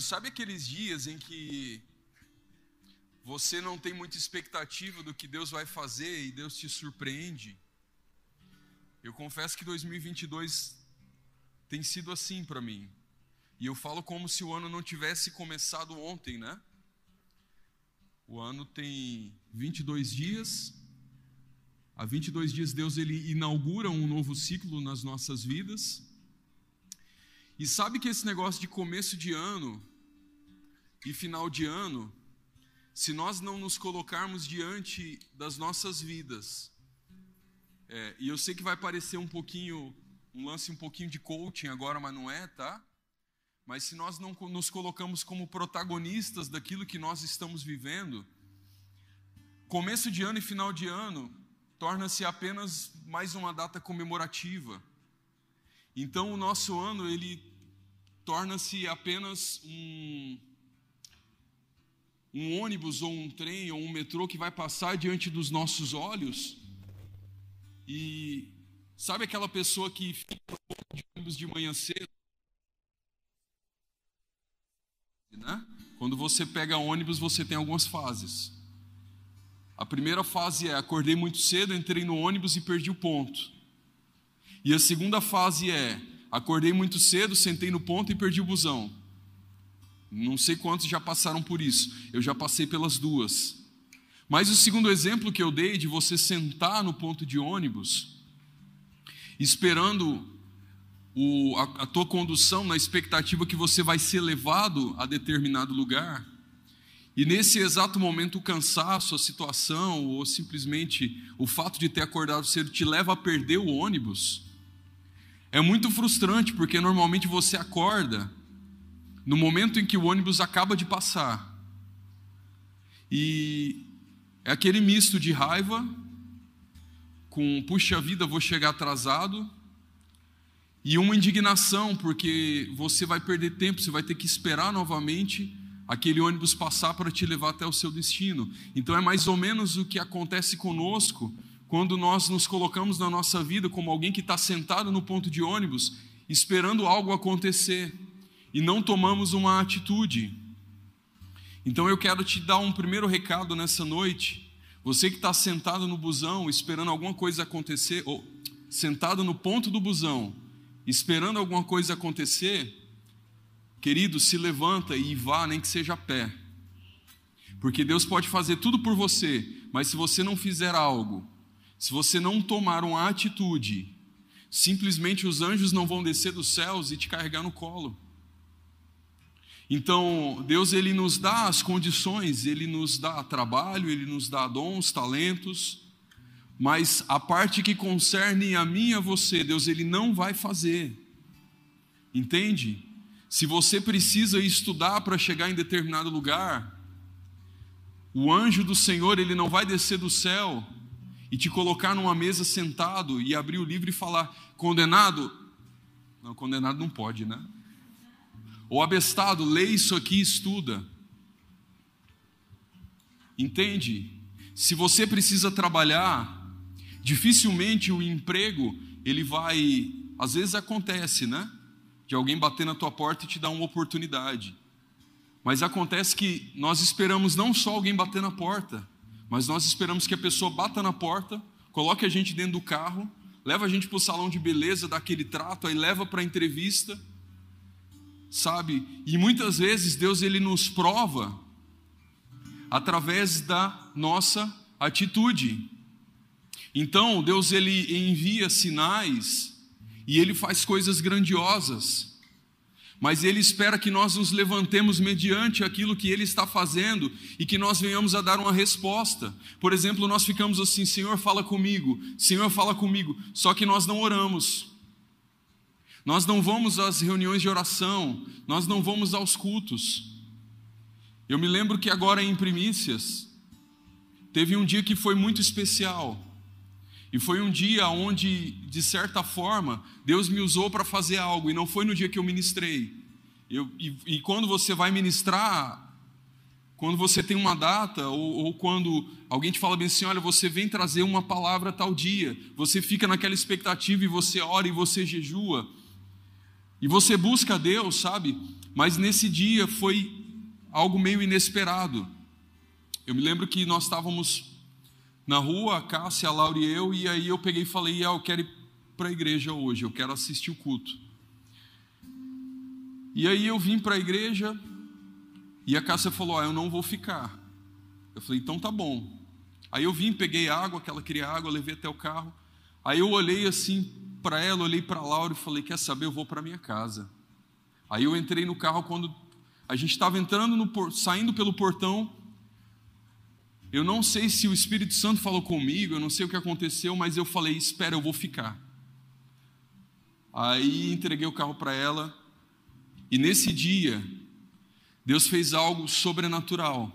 Querido, sabe aqueles dias em que você não tem muita expectativa do que Deus vai fazer e Deus te surpreende? Eu confesso que 2022 tem sido assim para mim. E eu falo como se o ano não tivesse começado ontem, né? O ano tem 22 dias. Há 22 dias Deus ele inaugura um novo ciclo nas nossas vidas. E sabe que esse negócio de começo de ano e final de ano, se nós não nos colocarmos diante das nossas vidas, é, e eu sei que vai parecer um pouquinho, um lance um pouquinho de coaching agora, mas não é, tá? Mas se nós não nos colocamos como protagonistas daquilo que nós estamos vivendo, começo de ano e final de ano torna-se apenas mais uma data comemorativa. Então o nosso ano ele torna-se apenas um um ônibus ou um trem ou um metrô que vai passar diante dos nossos olhos. E sabe aquela pessoa que fica de ônibus de manhã cedo Né? Quando você pega ônibus, você tem algumas fases. A primeira fase é: acordei muito cedo, entrei no ônibus e perdi o ponto. E a segunda fase é: acordei muito cedo, sentei no ponto e perdi o busão. Não sei quantos já passaram por isso. Eu já passei pelas duas. Mas o segundo exemplo que eu dei de você sentar no ponto de ônibus, esperando o, a, a tua condução na expectativa que você vai ser levado a determinado lugar, e nesse exato momento o cansaço, a situação, ou simplesmente o fato de ter acordado cedo te leva a perder o ônibus, é muito frustrante, porque normalmente você acorda no momento em que o ônibus acaba de passar. E é aquele misto de raiva com puxa vida, vou chegar atrasado, e uma indignação, porque você vai perder tempo, você vai ter que esperar novamente aquele ônibus passar para te levar até o seu destino. Então é mais ou menos o que acontece conosco quando nós nos colocamos na nossa vida como alguém que está sentado no ponto de ônibus, esperando algo acontecer e não tomamos uma atitude. Então eu quero te dar um primeiro recado nessa noite. Você que está sentado no busão, esperando alguma coisa acontecer, ou sentado no ponto do busão, esperando alguma coisa acontecer, querido, se levanta e vá, nem que seja a pé. Porque Deus pode fazer tudo por você, mas se você não fizer algo, se você não tomar uma atitude, simplesmente os anjos não vão descer dos céus e te carregar no colo. Então, Deus ele nos dá as condições, ele nos dá trabalho, ele nos dá dons, talentos, mas a parte que concerne a mim e a você, Deus ele não vai fazer. Entende? Se você precisa estudar para chegar em determinado lugar, o anjo do Senhor, ele não vai descer do céu e te colocar numa mesa sentado e abrir o livro e falar: "Condenado?" Não, condenado não pode, né? Ou abestado, lê isso aqui e estuda. Entende? Se você precisa trabalhar, Dificilmente o emprego, ele vai, às vezes acontece, né? De alguém bater na tua porta e te dar uma oportunidade. Mas acontece que nós esperamos não só alguém bater na porta, mas nós esperamos que a pessoa bata na porta, coloque a gente dentro do carro, leva a gente para o salão de beleza, dá aquele trato, aí leva para a entrevista, sabe? E muitas vezes Deus ele nos prova através da nossa atitude. Então, Deus ele envia sinais e ele faz coisas grandiosas. Mas ele espera que nós nos levantemos mediante aquilo que ele está fazendo e que nós venhamos a dar uma resposta. Por exemplo, nós ficamos assim: Senhor, fala comigo, Senhor, fala comigo, só que nós não oramos. Nós não vamos às reuniões de oração, nós não vamos aos cultos. Eu me lembro que agora em primícias, teve um dia que foi muito especial. E foi um dia onde, de certa forma, Deus me usou para fazer algo, e não foi no dia que eu ministrei. Eu, e, e, quando você vai ministrar, quando você tem uma data, ou, ou, quando alguém te fala bem assim: olha, você vem trazer uma palavra tal dia, você fica naquela expectativa e você ora e você jejua, e você busca Deus, sabe? Mas nesse dia foi algo meio inesperado. Eu me lembro que nós estávamos na rua, a Cássia, a Laura e eu, e aí eu peguei e falei: ah, eu quero ir para a igreja hoje, eu quero assistir o culto. E aí eu vim para a igreja e a Cássia falou: ah, eu não vou ficar. Eu falei: então tá bom. Aí eu vim, peguei água, que ela queria água, levei até o carro. Aí eu olhei assim para ela, olhei para Laura e falei: quer saber, eu vou para minha casa. Aí eu entrei no carro quando a gente estava entrando no saindo pelo portão, eu não sei se o Espírito Santo falou comigo, eu não sei o que aconteceu, mas eu falei: espera, eu vou ficar. Aí entreguei o carro para ela, e nesse dia, Deus fez algo sobrenatural.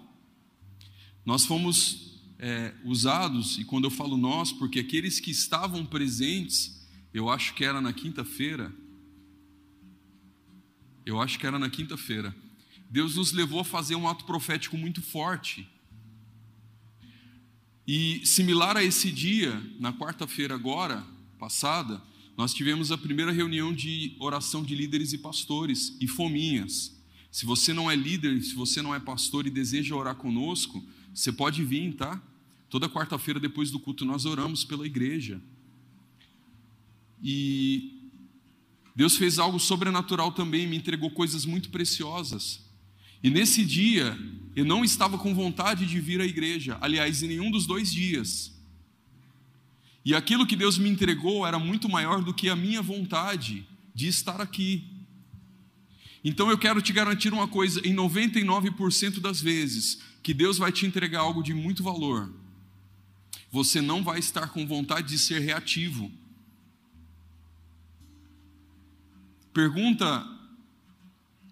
Nós fomos é, usados, e quando eu falo nós, porque aqueles que estavam presentes, eu acho que era na quinta-feira, eu acho que era na quinta-feira, Deus nos levou a fazer um ato profético muito forte. E similar a esse dia, na quarta-feira agora, passada, nós tivemos a primeira reunião de oração de líderes e pastores e fominhas. Se você não é líder, se você não é pastor e deseja orar conosco, você pode vir, tá? Toda quarta-feira depois do culto nós oramos pela igreja. E Deus fez algo sobrenatural também, me entregou coisas muito preciosas. E nesse dia, eu não estava com vontade de vir à igreja, aliás, em nenhum dos dois dias. E aquilo que Deus me entregou era muito maior do que a minha vontade de estar aqui. Então eu quero te garantir uma coisa: em 99% das vezes que Deus vai te entregar algo de muito valor, você não vai estar com vontade de ser reativo. Pergunta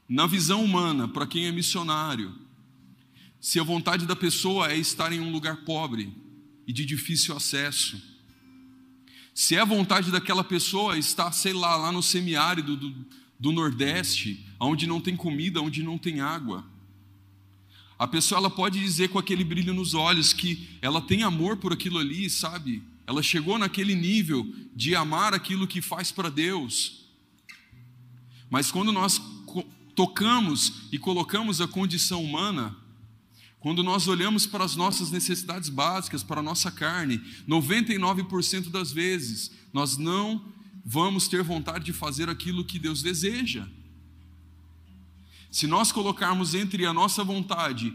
na visão humana, para quem é missionário, se a vontade da pessoa é estar em um lugar pobre e de difícil acesso, se é a vontade daquela pessoa estar, sei lá, lá no semiárido do, do Nordeste, onde não tem comida, onde não tem água, a pessoa ela pode dizer com aquele brilho nos olhos que ela tem amor por aquilo ali, sabe? Ela chegou naquele nível de amar aquilo que faz para Deus. Mas quando nós tocamos e colocamos a condição humana, quando nós olhamos para as nossas necessidades básicas, para a nossa carne, 99% das vezes nós não vamos ter vontade de fazer aquilo que Deus deseja. Se nós colocarmos entre a nossa vontade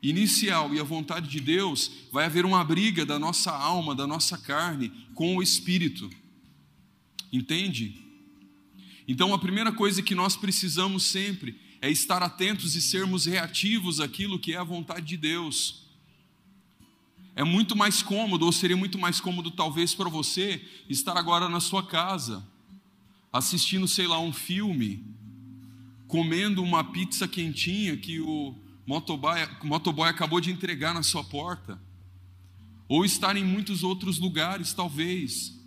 inicial e a vontade de Deus, vai haver uma briga da nossa alma, da nossa carne com o espírito. Entende? Então, a primeira coisa que nós precisamos sempre é estar atentos e sermos reativos àquilo que é a vontade de Deus. É muito mais cômodo, ou seria muito mais cômodo, talvez, para você estar agora na sua casa, assistindo, sei lá, um filme, comendo uma pizza quentinha que o motoboy, motoboy acabou de entregar na sua porta, ou estar em muitos outros lugares, talvez.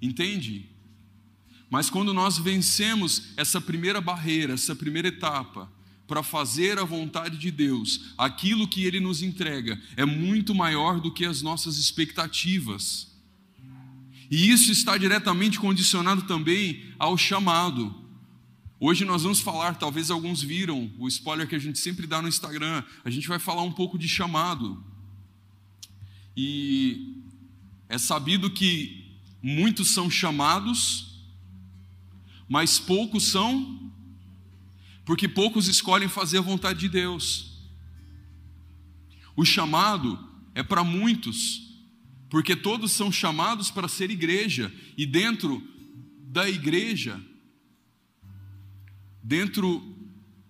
Entende? Mas quando nós vencemos essa primeira barreira, essa primeira etapa, para fazer a vontade de Deus, aquilo que Ele nos entrega é muito maior do que as nossas expectativas. E isso está diretamente condicionado também ao chamado. Hoje nós vamos falar, talvez alguns viram o spoiler que a gente sempre dá no Instagram, a gente vai falar um pouco de chamado. E é sabido que muitos são chamados, mas poucos são, porque poucos escolhem fazer a vontade de Deus. O chamado é para muitos, porque todos são chamados para ser igreja, e dentro da igreja, dentro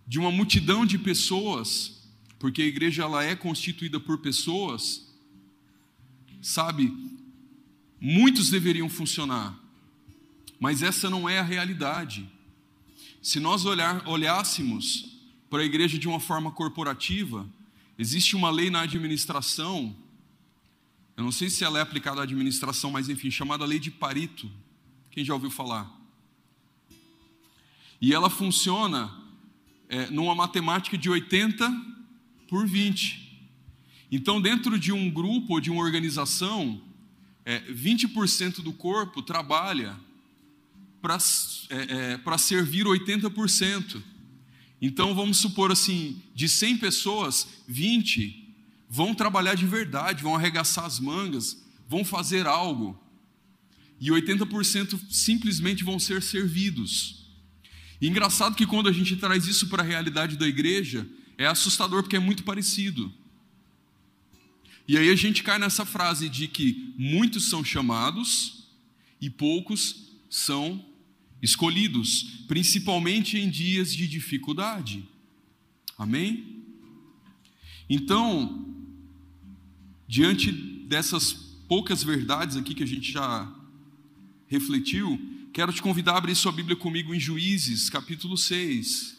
de uma multidão de pessoas, porque a igreja ela é constituída por pessoas, sabe, muitos deveriam funcionar, mas essa não é a realidade. Se nós olhar, olhássemos para a igreja de uma forma corporativa, existe uma lei na administração, eu não sei se ela é aplicada à administração, mas enfim, chamada lei de Parito. Quem já ouviu falar? E ela funciona é, numa matemática de 80 por 20. Então, dentro de um grupo ou de uma organização, é, 20% do corpo trabalha para é, é, servir 80%. Então, vamos supor assim: de 100 pessoas, 20 vão trabalhar de verdade, vão arregaçar as mangas, vão fazer algo. E 80% simplesmente vão ser servidos. E engraçado que quando a gente traz isso para a realidade da igreja, é assustador porque é muito parecido. E aí a gente cai nessa frase de que muitos são chamados e poucos são escolhidos, principalmente em dias de dificuldade. Amém? Então, diante dessas poucas verdades aqui que a gente já refletiu, quero te convidar a abrir sua Bíblia comigo em Juízes, capítulo 6.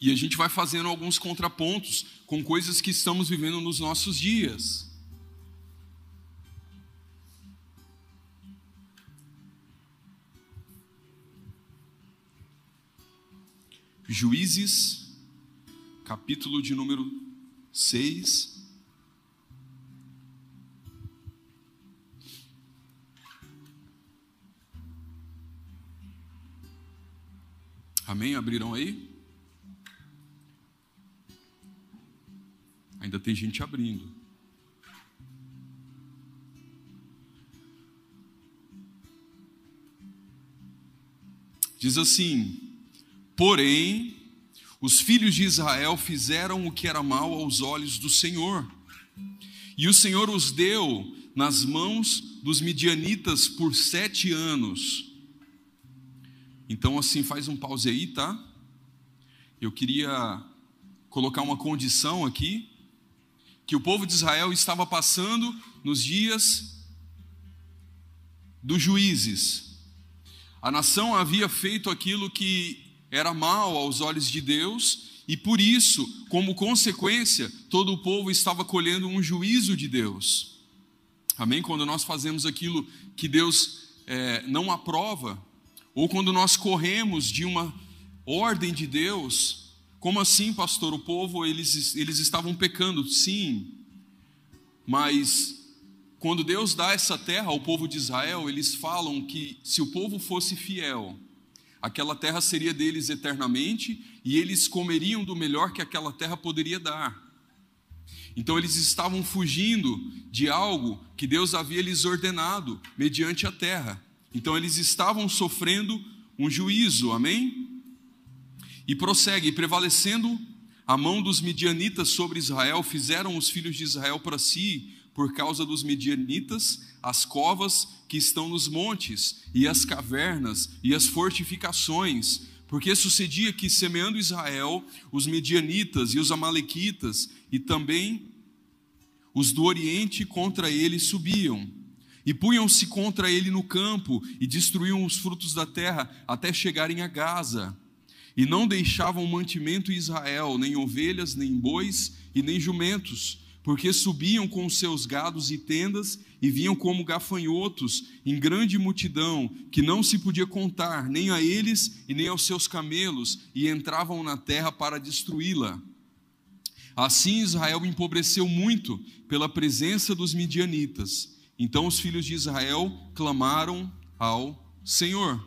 E a gente vai fazendo alguns contrapontos com coisas que estamos vivendo nos nossos dias. Juízes, capítulo de número 6. Amém? Abriram aí? Ainda tem gente abrindo. Diz assim: Porém, os filhos de Israel fizeram o que era mal aos olhos do Senhor, e o Senhor os deu nas mãos dos midianitas por sete anos. Então, assim, faz um pause aí, tá? Eu queria colocar uma condição aqui, que o povo de Israel estava passando nos dias dos juízes. A nação havia feito aquilo que era mal aos olhos de Deus, e por isso, como consequência, todo o povo estava colhendo um juízo de Deus. Amém? Quando nós fazemos aquilo que Deus é, não aprova, ou quando nós corremos de uma ordem de Deus, como assim, pastor? O povo, eles, eles estavam pecando, sim, mas quando Deus dá essa terra ao povo de Israel, eles falam que se o povo fosse fiel, aquela terra seria deles eternamente e eles comeriam do melhor que aquela terra poderia dar. Então eles estavam fugindo de algo que Deus havia lhes ordenado mediante a terra. Então eles estavam sofrendo um juízo, amém? E prossegue, prevalecendo a mão dos midianitas sobre Israel, fizeram os filhos de Israel para si, por causa dos midianitas, as covas que estão nos montes, e as cavernas, e as fortificações, porque sucedia que, semeando Israel, os midianitas e os amalequitas, e também os do Oriente contra ele subiam, e punham-se contra ele no campo, e destruíam os frutos da terra, até chegarem a Gaza. E não deixavam mantimento em Israel, nem ovelhas, nem bois, e nem jumentos, porque subiam com seus gados e tendas e vinham como gafanhotos em grande multidão, que não se podia contar, nem a eles e nem aos seus camelos, e entravam na terra para destruí-la. Assim Israel empobreceu muito pela presença dos midianitas. Então os filhos de Israel clamaram ao Senhor.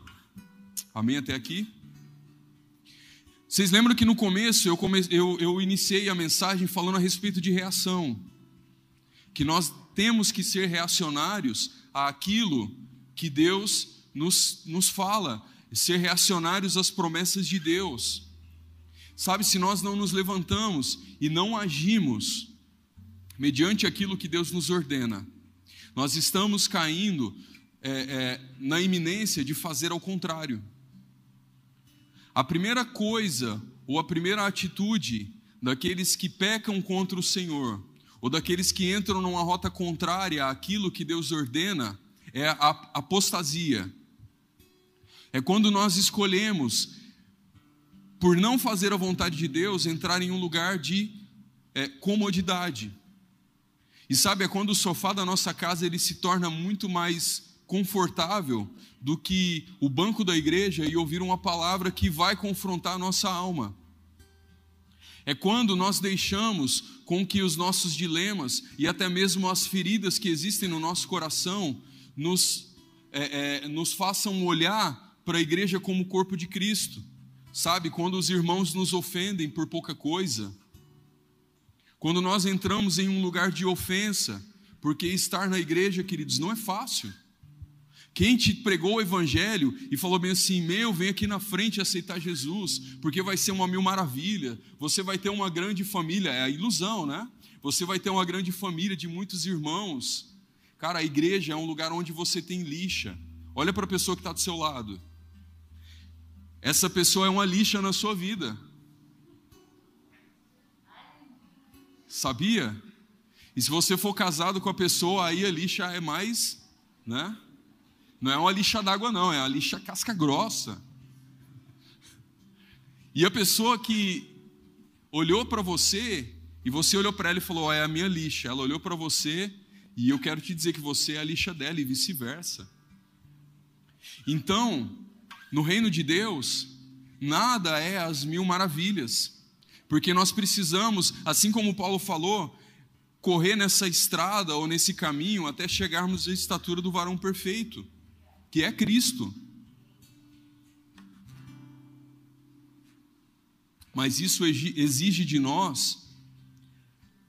Amém até aqui? Vocês lembram que no começo eu, come... eu, eu iniciei a mensagem falando a respeito de reação. Que nós temos que ser reacionários àquilo que Deus nos, nos fala, ser reacionários às promessas de Deus. Sabe, se nós não nos levantamos e não agimos mediante aquilo que Deus nos ordena, nós estamos caindo é, é, na iminência de fazer ao contrário. A primeira coisa, ou a primeira atitude daqueles que pecam contra o Senhor, ou daqueles que entram numa rota contrária àquilo que Deus ordena, é a apostasia. É quando nós escolhemos, por não fazer a vontade de Deus, entrar em um lugar de é, comodidade. E sabe, é quando o sofá da nossa casa ele se torna muito mais confortável do que o banco da igreja e ouvir uma palavra que vai confrontar a nossa alma. É quando nós deixamos com que os nossos dilemas e até mesmo as feridas que existem no nosso coração nos, é, é, nos façam olhar para a igreja como o corpo de Cristo. Sabe, quando os irmãos nos ofendem por pouca coisa, quando nós entramos em um lugar de ofensa, porque estar na igreja, queridos, não é fácil. Quem te pregou o evangelho e falou bem assim: Meu, vem aqui na frente aceitar Jesus, porque vai ser uma mil maravilha, você vai ter uma grande família, é a ilusão, né? Você vai ter uma grande família de muitos irmãos. Cara, a igreja é um lugar onde você tem lixa. Olha para a pessoa que está do seu lado. Essa pessoa é uma lixa na sua vida. Sabia? E se você for casado com a pessoa, aí a lixa é mais, né? Não é uma lixa d'água, não, é a lixa casca grossa. E a pessoa que olhou para você, e você olhou para ela e falou: oh, É a minha lixa. Ela olhou para você, e eu quero te dizer que você é a lixa dela, e vice-versa. Então, no reino de Deus, nada é as mil maravilhas. Porque nós precisamos, assim como Paulo falou, correr nessa estrada ou nesse caminho até chegarmos à estatura do varão perfeito, que é Cristo. Mas isso exige de nós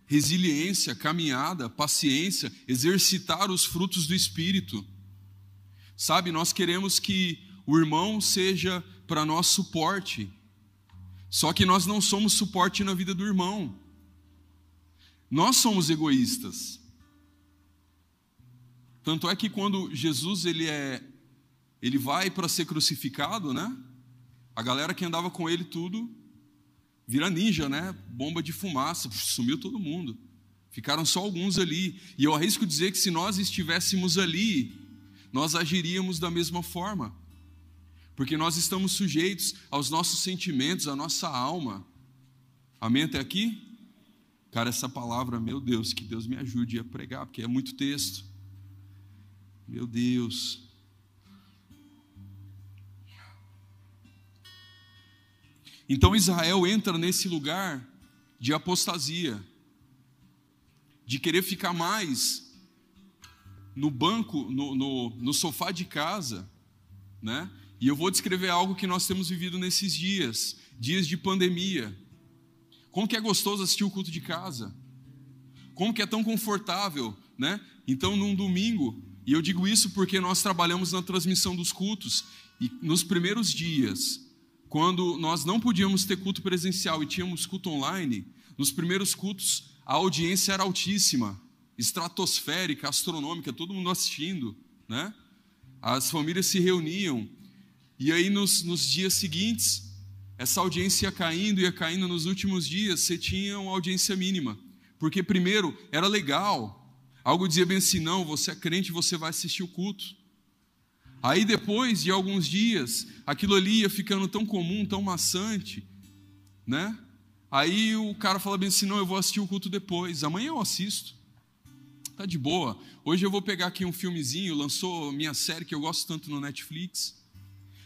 resiliência, caminhada, paciência, exercitar os frutos do Espírito. Sabe, nós queremos que o irmão seja para nós suporte, só que nós não somos suporte na vida do irmão. Nós somos egoístas. Tanto é que quando Jesus ele é ele vai para ser crucificado, né? A galera que andava com ele tudo vira ninja, né? Bomba de fumaça, sumiu todo mundo. Ficaram só alguns ali. E eu arrisco dizer que se nós estivéssemos ali, nós agiríamos da mesma forma porque nós estamos sujeitos aos nossos sentimentos, à nossa alma. Amém até aqui? Cara, essa palavra, meu Deus, que Deus me ajude a pregar, porque é muito texto. Meu Deus. Então Israel entra nesse lugar de apostasia, de querer ficar mais no banco, no, no, no sofá de casa, né? E eu vou descrever algo que nós temos vivido nesses dias, dias de pandemia. Como que é gostoso assistir o culto de casa? Como que é tão confortável, né? Então, num domingo, e eu digo isso porque nós trabalhamos na transmissão dos cultos, e nos primeiros dias, quando nós não podíamos ter culto presencial e tínhamos culto online, nos primeiros cultos a audiência era altíssima, estratosférica, astronômica, todo mundo assistindo, né? As famílias se reuniam e aí, nos, nos dias seguintes, essa audiência ia caindo, ia caindo nos últimos dias, você tinha uma audiência mínima. Porque, primeiro, era legal. Algo dizia bem assim: não, você é crente, você vai assistir o culto. Aí, depois de alguns dias, aquilo ali ia ficando tão comum, tão maçante, né? Aí o cara fala bem assim: não, eu vou assistir o culto depois, amanhã eu assisto. Tá de boa. Hoje eu vou pegar aqui um filmezinho, lançou minha série que eu gosto tanto no Netflix.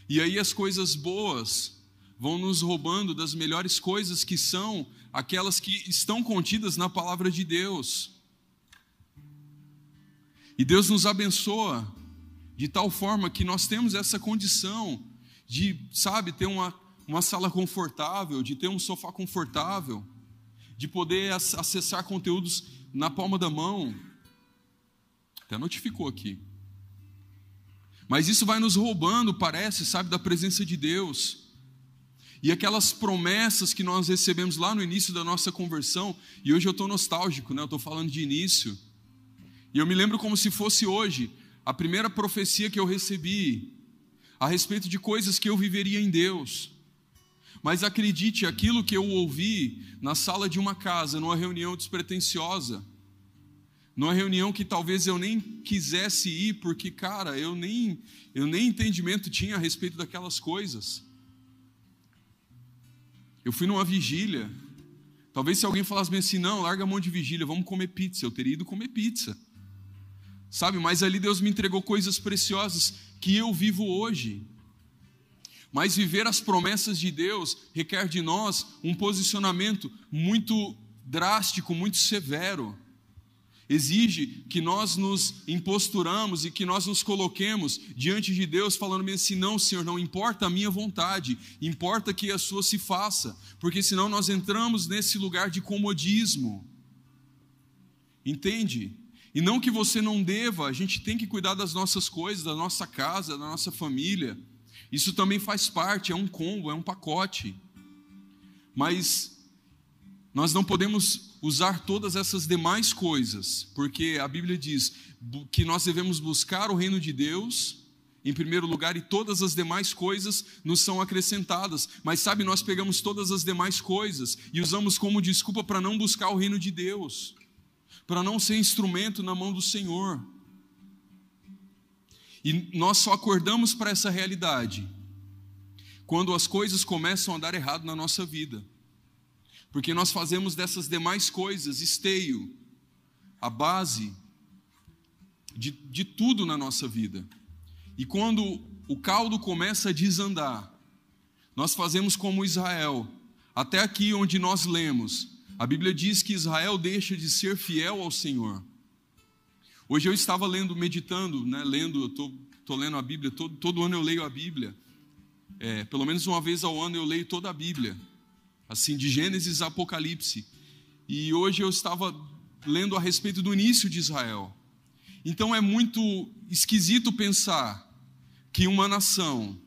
E aí as coisas boas vão nos roubando das melhores coisas que são aquelas que estão contidas na palavra de Deus. E Deus nos abençoa de tal forma que nós temos essa condição de, sabe, ter uma, uma sala confortável, de ter um sofá confortável, de poder acessar conteúdos na palma da mão. Até notificou aqui. Mas isso vai nos roubando, parece, sabe, da presença de Deus. E aquelas promessas que nós recebemos lá no início da nossa conversão, e hoje eu estou nostálgico, né? eu estou falando de início. E eu me lembro como se fosse hoje, a primeira profecia que eu recebi a respeito de coisas que eu viveria em Deus. Mas acredite, aquilo que eu ouvi na sala de uma casa, numa reunião despretensiosa, numa reunião que talvez eu nem quisesse ir, porque, cara, eu nem, eu nem entendimento tinha a respeito daquelas coisas. Eu fui numa vigília. Talvez se alguém falasse assim, não, larga a mão de vigília, vamos comer pizza. Eu teria ido comer pizza. Sabe, mas ali Deus me entregou coisas preciosas que eu vivo hoje. Mas viver as promessas de Deus requer de nós um posicionamento muito drástico, muito severo exige que nós nos imposturamos e que nós nos coloquemos diante de Deus falando assim, não Senhor, não importa a minha vontade, importa que a sua se faça, porque senão nós entramos nesse lugar de comodismo, entende? E não que você não deva, a gente tem que cuidar das nossas coisas, da nossa casa, da nossa família, isso também faz parte, é um combo, é um pacote, mas nós não podemos usar todas essas demais coisas, porque a Bíblia diz que nós devemos buscar o reino de Deus em primeiro lugar e todas as demais coisas nos são acrescentadas. Mas sabe, nós pegamos todas as demais coisas e usamos como desculpa para não buscar o reino de Deus, para não ser instrumento na mão do Senhor. E nós só acordamos para essa realidade quando as coisas começam a dar errado na nossa vida porque nós fazemos dessas demais coisas esteio, a base de, de tudo na nossa vida. E quando o caldo começa a desandar, nós fazemos como Israel, até aqui onde nós lemos, a Bíblia diz que Israel deixa de ser fiel ao Senhor. Hoje eu estava lendo, meditando, né, lendo, estou lendo a Bíblia, todo, todo ano eu leio a Bíblia. É, pelo menos uma vez ao ano eu leio toda a Bíblia assim, de Gênesis a Apocalipse. E hoje eu estava lendo a respeito do início de Israel. Então é muito esquisito pensar que uma nação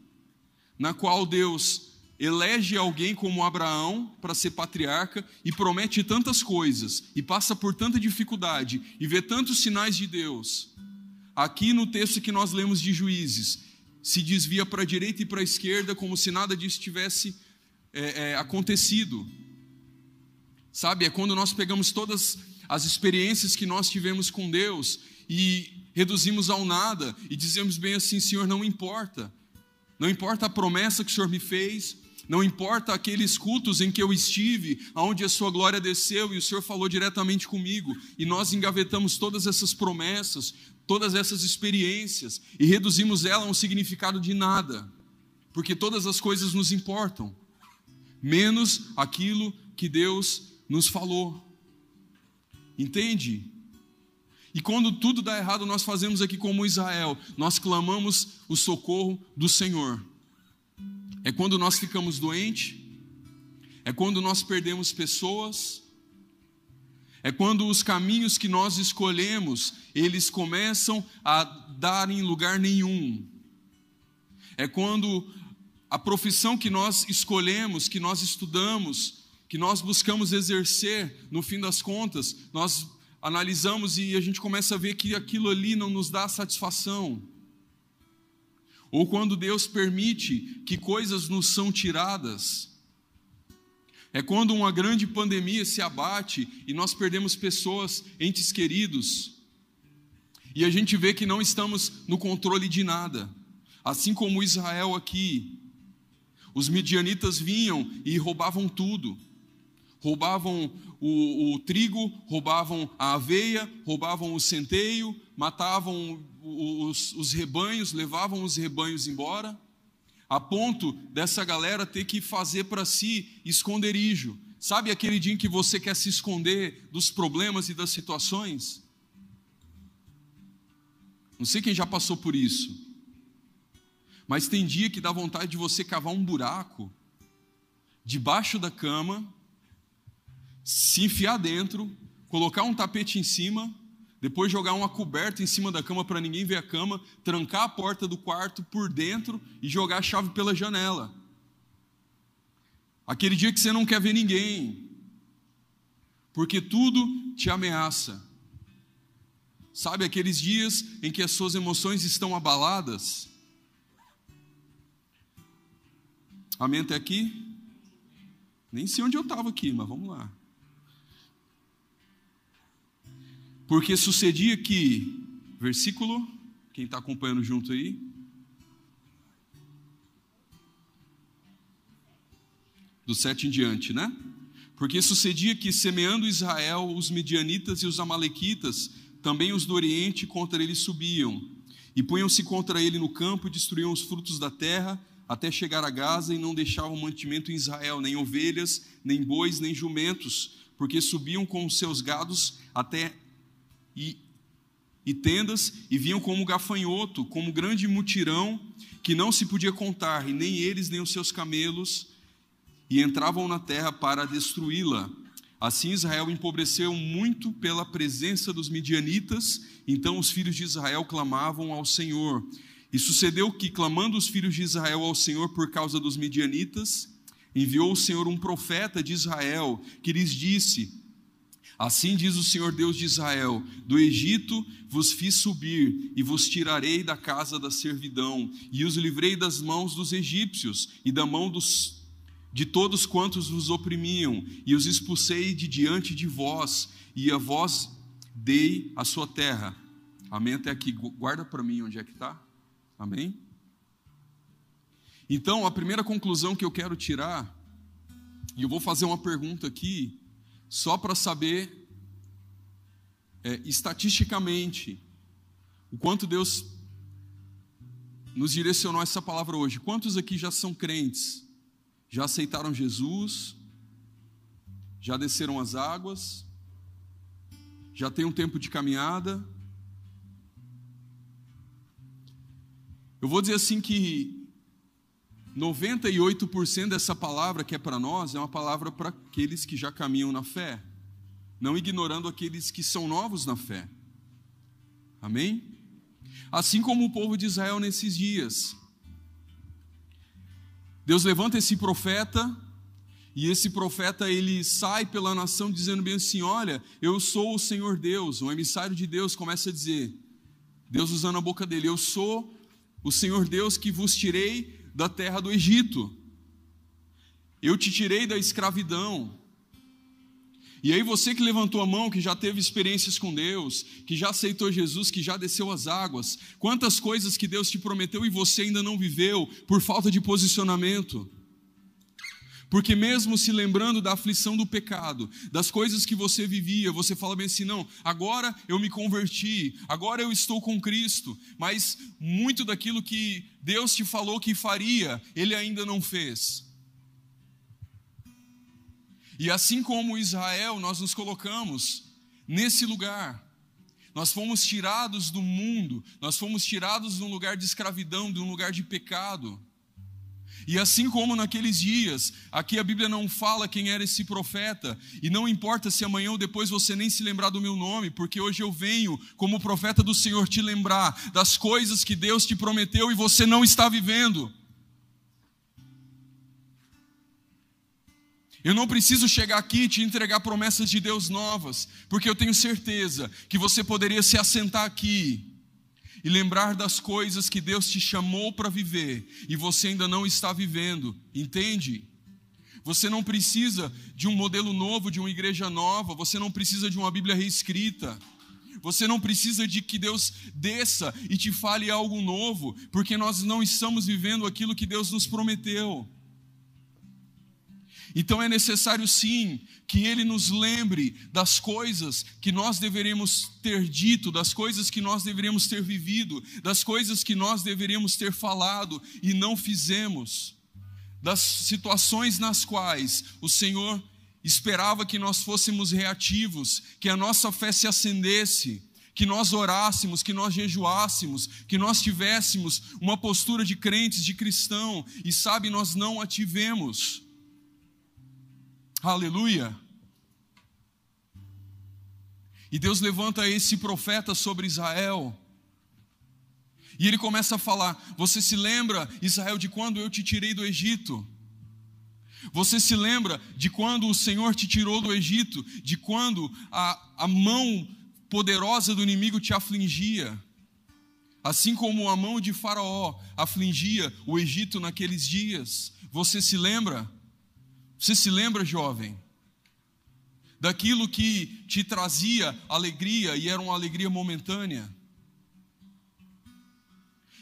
na qual Deus elege alguém como Abraão para ser patriarca e promete tantas coisas e passa por tanta dificuldade e vê tantos sinais de Deus. Aqui no texto que nós lemos de Juízes, se desvia para a direita e para a esquerda como se nada disso tivesse é, é, acontecido. Sabe, é quando nós pegamos todas as experiências que nós tivemos com Deus e reduzimos ao nada e dizemos bem assim: Senhor, não importa, não importa a promessa que o Senhor me fez, não importa aqueles cultos em que eu estive, aonde a sua glória desceu e o Senhor falou diretamente comigo, e nós engavetamos todas essas promessas, todas essas experiências e reduzimos ela a um significado de nada, porque todas as coisas nos importam menos aquilo que Deus nos falou. Entende? E quando tudo dá errado, nós fazemos aqui como Israel, nós clamamos o socorro do Senhor. É quando nós ficamos doentes, é quando nós perdemos pessoas, é quando os caminhos que nós escolhemos, eles começam a dar em lugar nenhum. É quando a profissão que nós escolhemos, que nós estudamos, que nós buscamos exercer, no fim das contas, nós analisamos e a gente começa a ver que aquilo ali não nos dá satisfação. Ou quando Deus permite que coisas nos são tiradas. É quando uma grande pandemia se abate e nós perdemos pessoas, entes queridos, e a gente vê que não estamos no controle de nada. Assim como Israel aqui, os midianitas vinham e roubavam tudo. Roubavam o, o, trigo, roubavam a aveia, roubavam o centeio, matavam os, os rebanhos, levavam os rebanhos embora, a ponto dessa galera ter que fazer para si esconderijo. Sabe aquele dia em que você quer se esconder dos problemas e das situações? Não sei quem já passou por isso. Mas tem dia que dá vontade de você cavar um buraco debaixo da cama, se enfiar dentro, colocar um tapete em cima, depois jogar uma coberta em cima da cama para ninguém ver a cama, trancar a porta do quarto por dentro e jogar a chave pela janela. Aquele dia que você não quer ver ninguém, porque tudo te ameaça. Sabe aqueles dias em que as suas emoções estão abaladas? Amém até aqui? Nem sei onde eu estava aqui, mas vamos lá. Porque sucedia que, versículo, quem está acompanhando junto aí? Do 7 em diante, né? Porque sucedia que, semeando Israel, os medianitas e os amalequitas, também os do Oriente contra ele subiam, e punham-se contra ele no campo e destruíam os frutos da terra, até chegar a Gaza, e não deixavam mantimento em Israel, nem ovelhas, nem bois, nem jumentos, porque subiam com os seus gados até e, e tendas, e vinham como gafanhoto, como grande mutirão, que não se podia contar, e nem eles, nem os seus camelos, e entravam na terra para destruí-la. Assim Israel empobreceu muito pela presença dos midianitas, então os filhos de Israel clamavam ao Senhor. E sucedeu que, clamando os filhos de Israel ao Senhor por causa dos midianitas, enviou o Senhor um profeta de Israel, que lhes disse: Assim diz o Senhor Deus de Israel: Do Egito vos fiz subir, e vos tirarei da casa da servidão, e os livrei das mãos dos egípcios e da mão dos de todos quantos vos oprimiam, e os expulsei de diante de vós, e a vós dei a sua terra. Amém? Até aqui, guarda para mim onde é que está. Amém? Então, a primeira conclusão que eu quero tirar, e eu vou fazer uma pergunta aqui, só para saber, é, estatisticamente, o quanto Deus nos direcionou essa palavra hoje. Quantos aqui já são crentes? Já aceitaram Jesus? Já desceram as águas? Já tem um tempo de caminhada? Eu vou dizer assim que 98% dessa palavra que é para nós é uma palavra para aqueles que já caminham na fé, não ignorando aqueles que são novos na fé. Amém? Assim como o povo de Israel nesses dias, Deus levanta esse profeta e esse profeta ele sai pela nação dizendo bem assim: Olha, eu sou o Senhor Deus. Um emissário de Deus começa a dizer, Deus usando a boca dele: Eu sou o Senhor Deus que vos tirei da terra do Egito. Eu te tirei da escravidão. E aí você que levantou a mão, que já teve experiências com Deus, que já aceitou Jesus, que já desceu as águas, quantas coisas que Deus te prometeu e você ainda não viveu por falta de posicionamento. Porque mesmo se lembrando da aflição do pecado, das coisas que você vivia, você fala bem assim: não, agora eu me converti, agora eu estou com Cristo, mas muito daquilo que Deus te falou que faria, Ele ainda não fez. E assim como Israel, nós nos colocamos nesse lugar. Nós fomos tirados do mundo, nós fomos tirados de um lugar de escravidão, de um lugar de pecado. E assim como naqueles dias, aqui a Bíblia não fala quem era esse profeta, e não importa se amanhã ou depois você nem se lembrar do meu nome, porque hoje eu venho como profeta do Senhor te lembrar das coisas que Deus te prometeu e você não está vivendo. Eu não preciso chegar aqui e te entregar promessas de Deus novas, porque eu tenho certeza que você poderia se assentar aqui e lembrar das coisas que Deus te chamou para viver e você ainda não está vivendo, entende? Você não precisa de um modelo novo, de uma igreja nova, você não precisa de uma Bíblia reescrita. Você não precisa de que Deus desça e te fale algo novo, porque nós não estamos vivendo aquilo que Deus nos prometeu. Então é necessário sim que Ele nos lembre das coisas que nós deveríamos ter dito, das coisas que nós deveríamos ter vivido, das coisas que nós deveríamos ter falado e não fizemos, das situações nas quais o Senhor esperava que nós fôssemos reativos, que a nossa fé se acendesse, que nós orássemos, que nós jejuássemos, que nós tivéssemos uma postura de crentes, de cristão, e sabe, nós não a tivemos. Aleluia. E Deus levanta esse profeta sobre Israel. E ele começa a falar: Você se lembra, Israel, de quando eu te tirei do Egito? Você se lembra de quando o Senhor te tirou do Egito? De quando a, a mão poderosa do inimigo te afligia? Assim como a mão de Faraó afligia o Egito naqueles dias. Você se lembra? Você se lembra, jovem? daquilo que te trazia alegria e era uma alegria momentânea.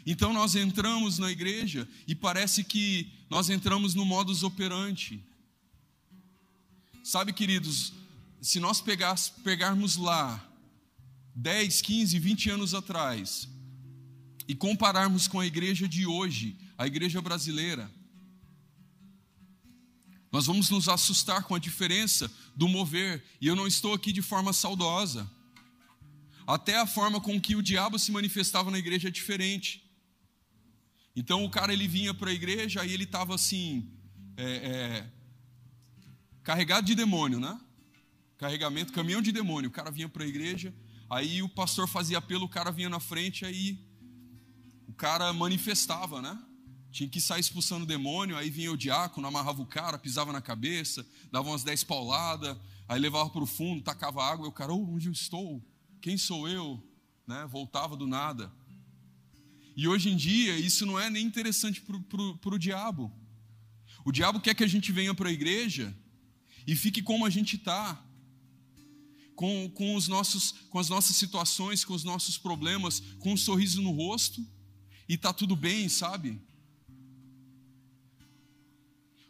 Então nós entramos na igreja e parece que nós entramos no modus operandi. Sabe, queridos, se nós pegarmos lá 10, 15, 20 anos atrás e compararmos com a igreja de hoje, a igreja brasileira, nós vamos nos assustar com a diferença do mover, e eu não estou aqui de forma saudosa. Até a forma com que o diabo se manifestava na igreja é diferente. Então o cara ele vinha para a igreja, aí ele estava assim, é, é, carregado de demônio, né? Carregamento, caminhão de demônio. O cara vinha para a igreja, aí o pastor fazia apelo, o cara vinha na frente, aí o cara manifestava, né? Tinha que sair expulsando o demônio, aí vinha o diácono, amarrava o cara, pisava na cabeça, dava umas dez pauladas, aí levava para o fundo, tacava água, e o cara, oh, onde eu estou? Quem sou eu? Né? Voltava do nada. E hoje em dia, isso não é nem interessante para o diabo. O diabo quer que a gente venha para a igreja e fique como a gente está. Com, com, os nossos, com as nossas situações, com os nossos problemas, com um sorriso no rosto, e está tudo bem, sabe?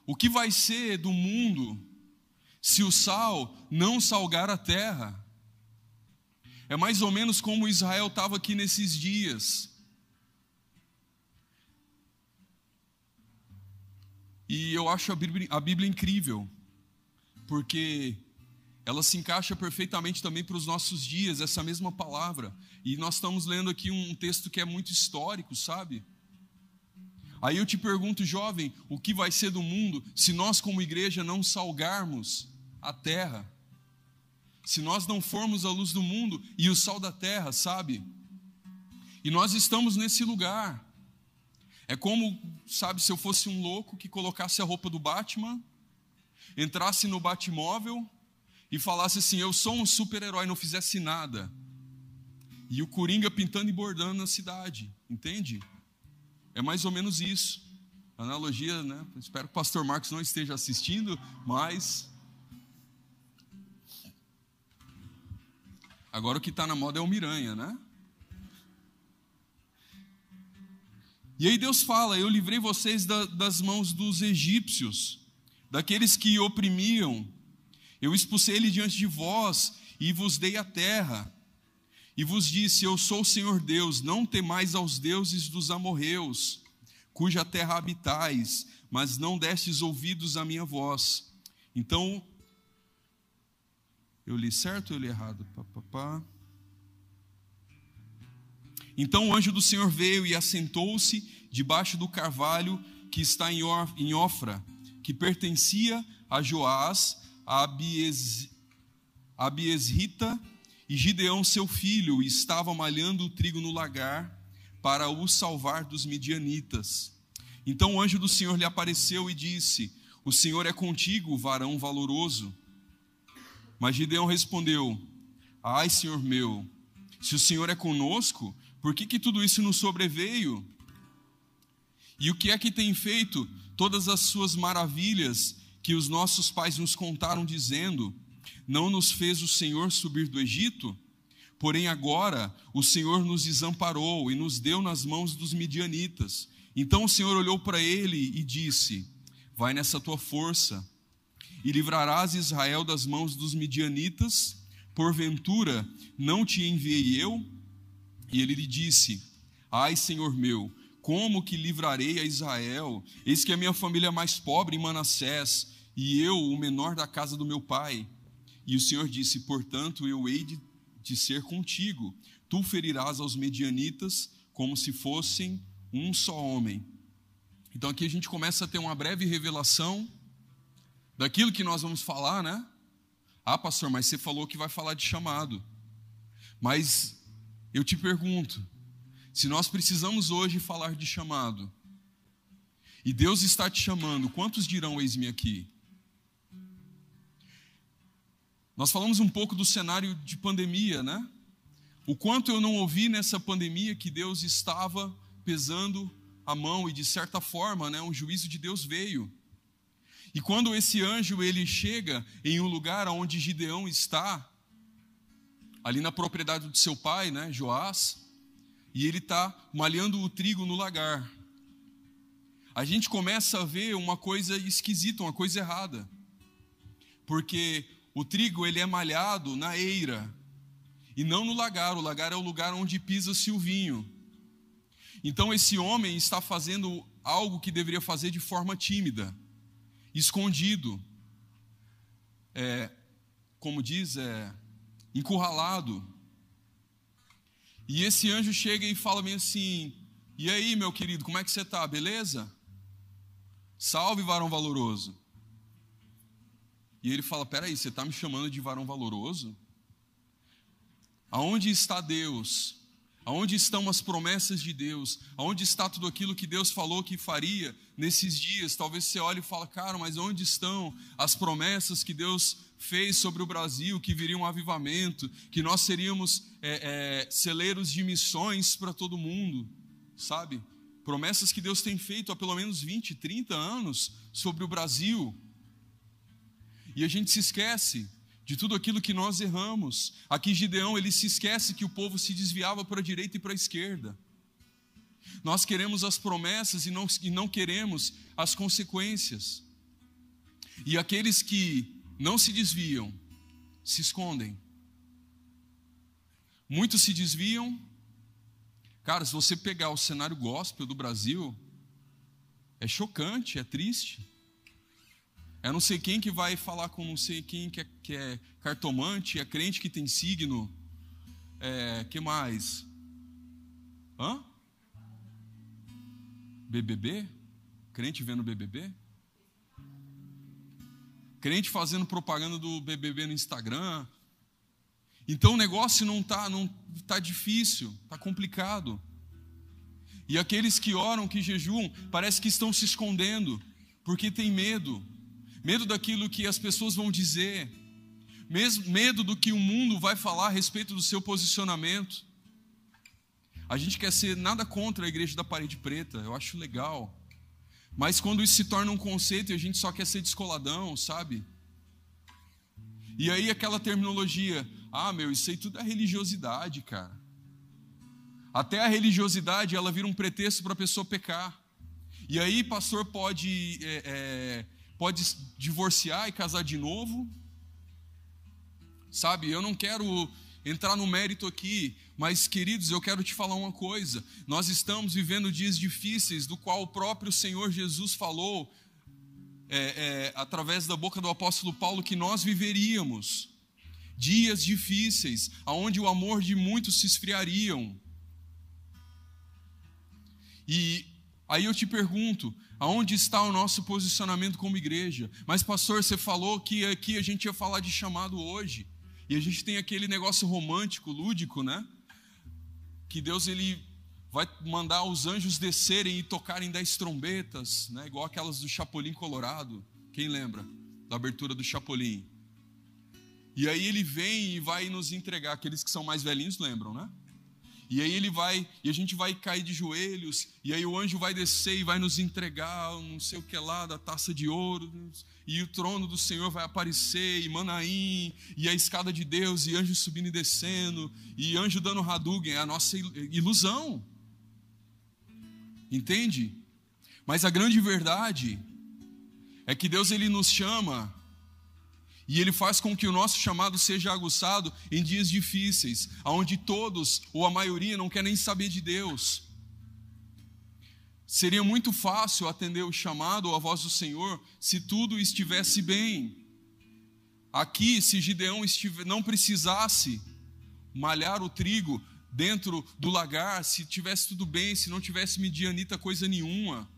O que vai ser do mundo se o sal não salgar a terra? É mais ou menos como Israel estava aqui nesses dias. E eu acho a Bíblia, a Bíblia incrível, porque ela se encaixa perfeitamente também para os nossos dias, essa mesma palavra. E nós estamos lendo aqui um texto que é muito histórico, sabe? Aí eu te pergunto, jovem, o que vai ser do mundo se nós, como igreja, não salgarmos a terra? Se nós não formos a luz do mundo e o sal da terra, sabe? E nós estamos nesse lugar. É como, sabe, se eu fosse um louco que colocasse a roupa do Batman, entrasse no Batmóvel e falasse assim: Eu sou um super-herói, não fizesse nada. E o Coringa pintando e bordando na cidade, entende? É mais ou menos isso. Analogia, né? Espero que o pastor Marcos não esteja assistindo, mas. Agora o que está na moda é o Miranha, né? E aí Deus fala: Eu livrei vocês da, das mãos dos egípcios, daqueles que oprimiam. Eu expulsei ele diante de vós e vos dei a terra e vos disse: Eu sou o Senhor Deus, não temais aos deuses dos amorreus, cuja terra habitais, mas não destes ouvidos à minha voz. Então, eu li certo ou eu li errado? Pá, pá, pá. Então o anjo do Senhor veio e assentou-se debaixo do carvalho que está em Ofra, que pertencia a Joás, a Abiesrita, e Gideão, seu filho, estava malhando o trigo no lagar para o salvar dos midianitas. Então o anjo do Senhor lhe apareceu e disse: O Senhor é contigo, varão valoroso. Mas Gideão respondeu: Ai, Senhor meu, se o Senhor é conosco, por que, que tudo isso nos sobreveio? E o que é que tem feito todas as suas maravilhas que os nossos pais nos contaram, dizendo: não nos fez o Senhor subir do Egito? Porém, agora o Senhor nos desamparou e nos deu nas mãos dos midianitas. Então o Senhor olhou para ele e disse: Vai nessa tua força e livrarás Israel das mãos dos midianitas. Porventura não te enviei eu? E ele lhe disse: Ai, Senhor meu, como que livrarei a Israel? Eis que a minha família é mais pobre em Manassés, e eu, o menor da casa do meu pai. E o Senhor disse: Portanto, eu hei de, de ser contigo. Tu ferirás aos medianitas como se fossem um só homem. Então aqui a gente começa a ter uma breve revelação daquilo que nós vamos falar, né? Ah, pastor, mas você falou que vai falar de chamado. Mas eu te pergunto, se nós precisamos hoje falar de chamado, e Deus está te chamando, quantos dirão eis-me aqui? Nós falamos um pouco do cenário de pandemia, né? O quanto eu não ouvi nessa pandemia que Deus estava pesando a mão e de certa forma, né, um juízo de Deus veio. E quando esse anjo ele chega em um lugar onde Gideão está, ali na propriedade do seu pai, né, Joás, e ele está malhando o trigo no lagar. A gente começa a ver uma coisa esquisita, uma coisa errada. Porque o trigo ele é malhado na eira e não no lagar. O lagar é o lugar onde pisa-se o vinho. Então esse homem está fazendo algo que deveria fazer de forma tímida escondido, é, como diz, é, encurralado. E esse anjo chega e fala meio assim: E aí, meu querido, como é que você está? Beleza? Salve, varão valoroso. E ele fala: Peraí, você está me chamando de varão valoroso? Aonde está Deus? Aonde estão as promessas de Deus? Aonde está tudo aquilo que Deus falou que faria nesses dias? Talvez você olhe e fale, cara, mas onde estão as promessas que Deus fez sobre o Brasil, que viria um avivamento, que nós seríamos é, é, celeiros de missões para todo mundo, sabe? Promessas que Deus tem feito há pelo menos 20, 30 anos sobre o Brasil. E a gente se esquece de tudo aquilo que nós erramos. Aqui Gideão, ele se esquece que o povo se desviava para a direita e para a esquerda. Nós queremos as promessas e não, e não queremos as consequências. E aqueles que não se desviam, se escondem. Muitos se desviam. Cara, se você pegar o cenário gospel do Brasil, é chocante, é triste. É não sei quem que vai falar com não sei quem que é, que é cartomante, é crente que tem signo. É, que mais? Hã? BBB? Crente vendo BBB? Crente fazendo propaganda do BBB no Instagram. Então o negócio não tá, não tá difícil, tá complicado. E aqueles que oram, que jejuam, parece que estão se escondendo, porque tem medo medo daquilo que as pessoas vão dizer, medo do que o mundo vai falar a respeito do seu posicionamento. A gente quer ser nada contra a igreja da parede preta, eu acho legal. Mas quando isso se torna um conceito e a gente só quer ser descoladão, sabe? E aí aquela terminologia, ah, meu, isso aí tudo é religiosidade, cara. Até a religiosidade, ela vira um pretexto para a pessoa pecar. E aí, pastor pode é, é, pode divorciar e casar de novo. Sabe, eu não quero entrar no mérito aqui, mas queridos, eu quero te falar uma coisa. Nós estamos vivendo dias difíceis, do qual o próprio Senhor Jesus falou é, é, através da boca do apóstolo Paulo que nós viveríamos dias difíceis, aonde o amor de muitos se esfriariam. E aí eu te pergunto, Aonde está o nosso posicionamento como igreja? Mas, pastor, você falou que aqui a gente ia falar de chamado hoje. E a gente tem aquele negócio romântico, lúdico, né? Que Deus ele vai mandar os anjos descerem e tocarem dez trombetas, né? Igual aquelas do Chapolin Colorado. Quem lembra da abertura do Chapolin? E aí ele vem e vai nos entregar. Aqueles que são mais velhinhos lembram, né? E aí ele vai, e a gente vai cair de joelhos, e aí o anjo vai descer e vai nos entregar, não sei o que lá, da taça de ouro, e o trono do Senhor vai aparecer, e Manaim, e a escada de Deus, e anjo subindo e descendo, e anjo dando Hadouken, é a nossa ilusão. Entende? Mas a grande verdade é que Deus ele nos chama e ele faz com que o nosso chamado seja aguçado em dias difíceis, onde todos ou a maioria não quer nem saber de Deus. Seria muito fácil atender o chamado ou a voz do Senhor se tudo estivesse bem. Aqui, se Gideão não precisasse malhar o trigo dentro do lagar, se tivesse tudo bem, se não tivesse medianita coisa nenhuma.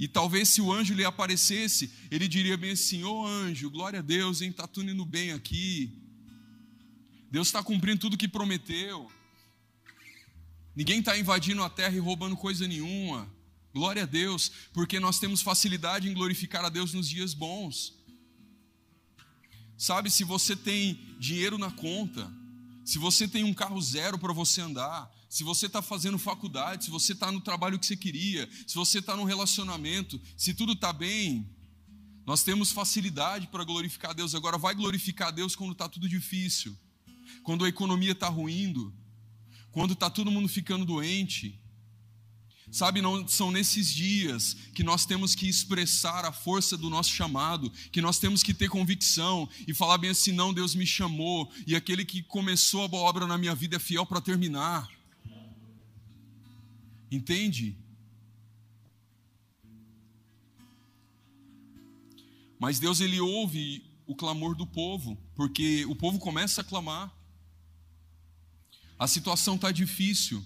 E talvez se o anjo lhe aparecesse, ele diria bem assim: Ô oh, anjo, glória a Deus, hein? Está tudo indo bem aqui. Deus está cumprindo tudo que prometeu. Ninguém está invadindo a terra e roubando coisa nenhuma. Glória a Deus, porque nós temos facilidade em glorificar a Deus nos dias bons. Sabe, se você tem dinheiro na conta, se você tem um carro zero para você andar, se você está fazendo faculdade, se você está no trabalho que você queria, se você está num relacionamento, se tudo está bem, Nós temos facilidade para glorificar Deus. Agora, vai glorificar Deus quando está tudo difícil, quando a economia está ruindo, quando está todo mundo ficando doente. Sabe, não são nesses dias que nós temos que expressar a força do nosso chamado, que nós temos que ter convicção e falar bem assim: não, Deus me chamou, e aquele que começou a boa obra na minha vida é fiel para terminar. Entende? Mas Deus ele ouve o clamor do povo, porque o povo começa a clamar. A situação está difícil.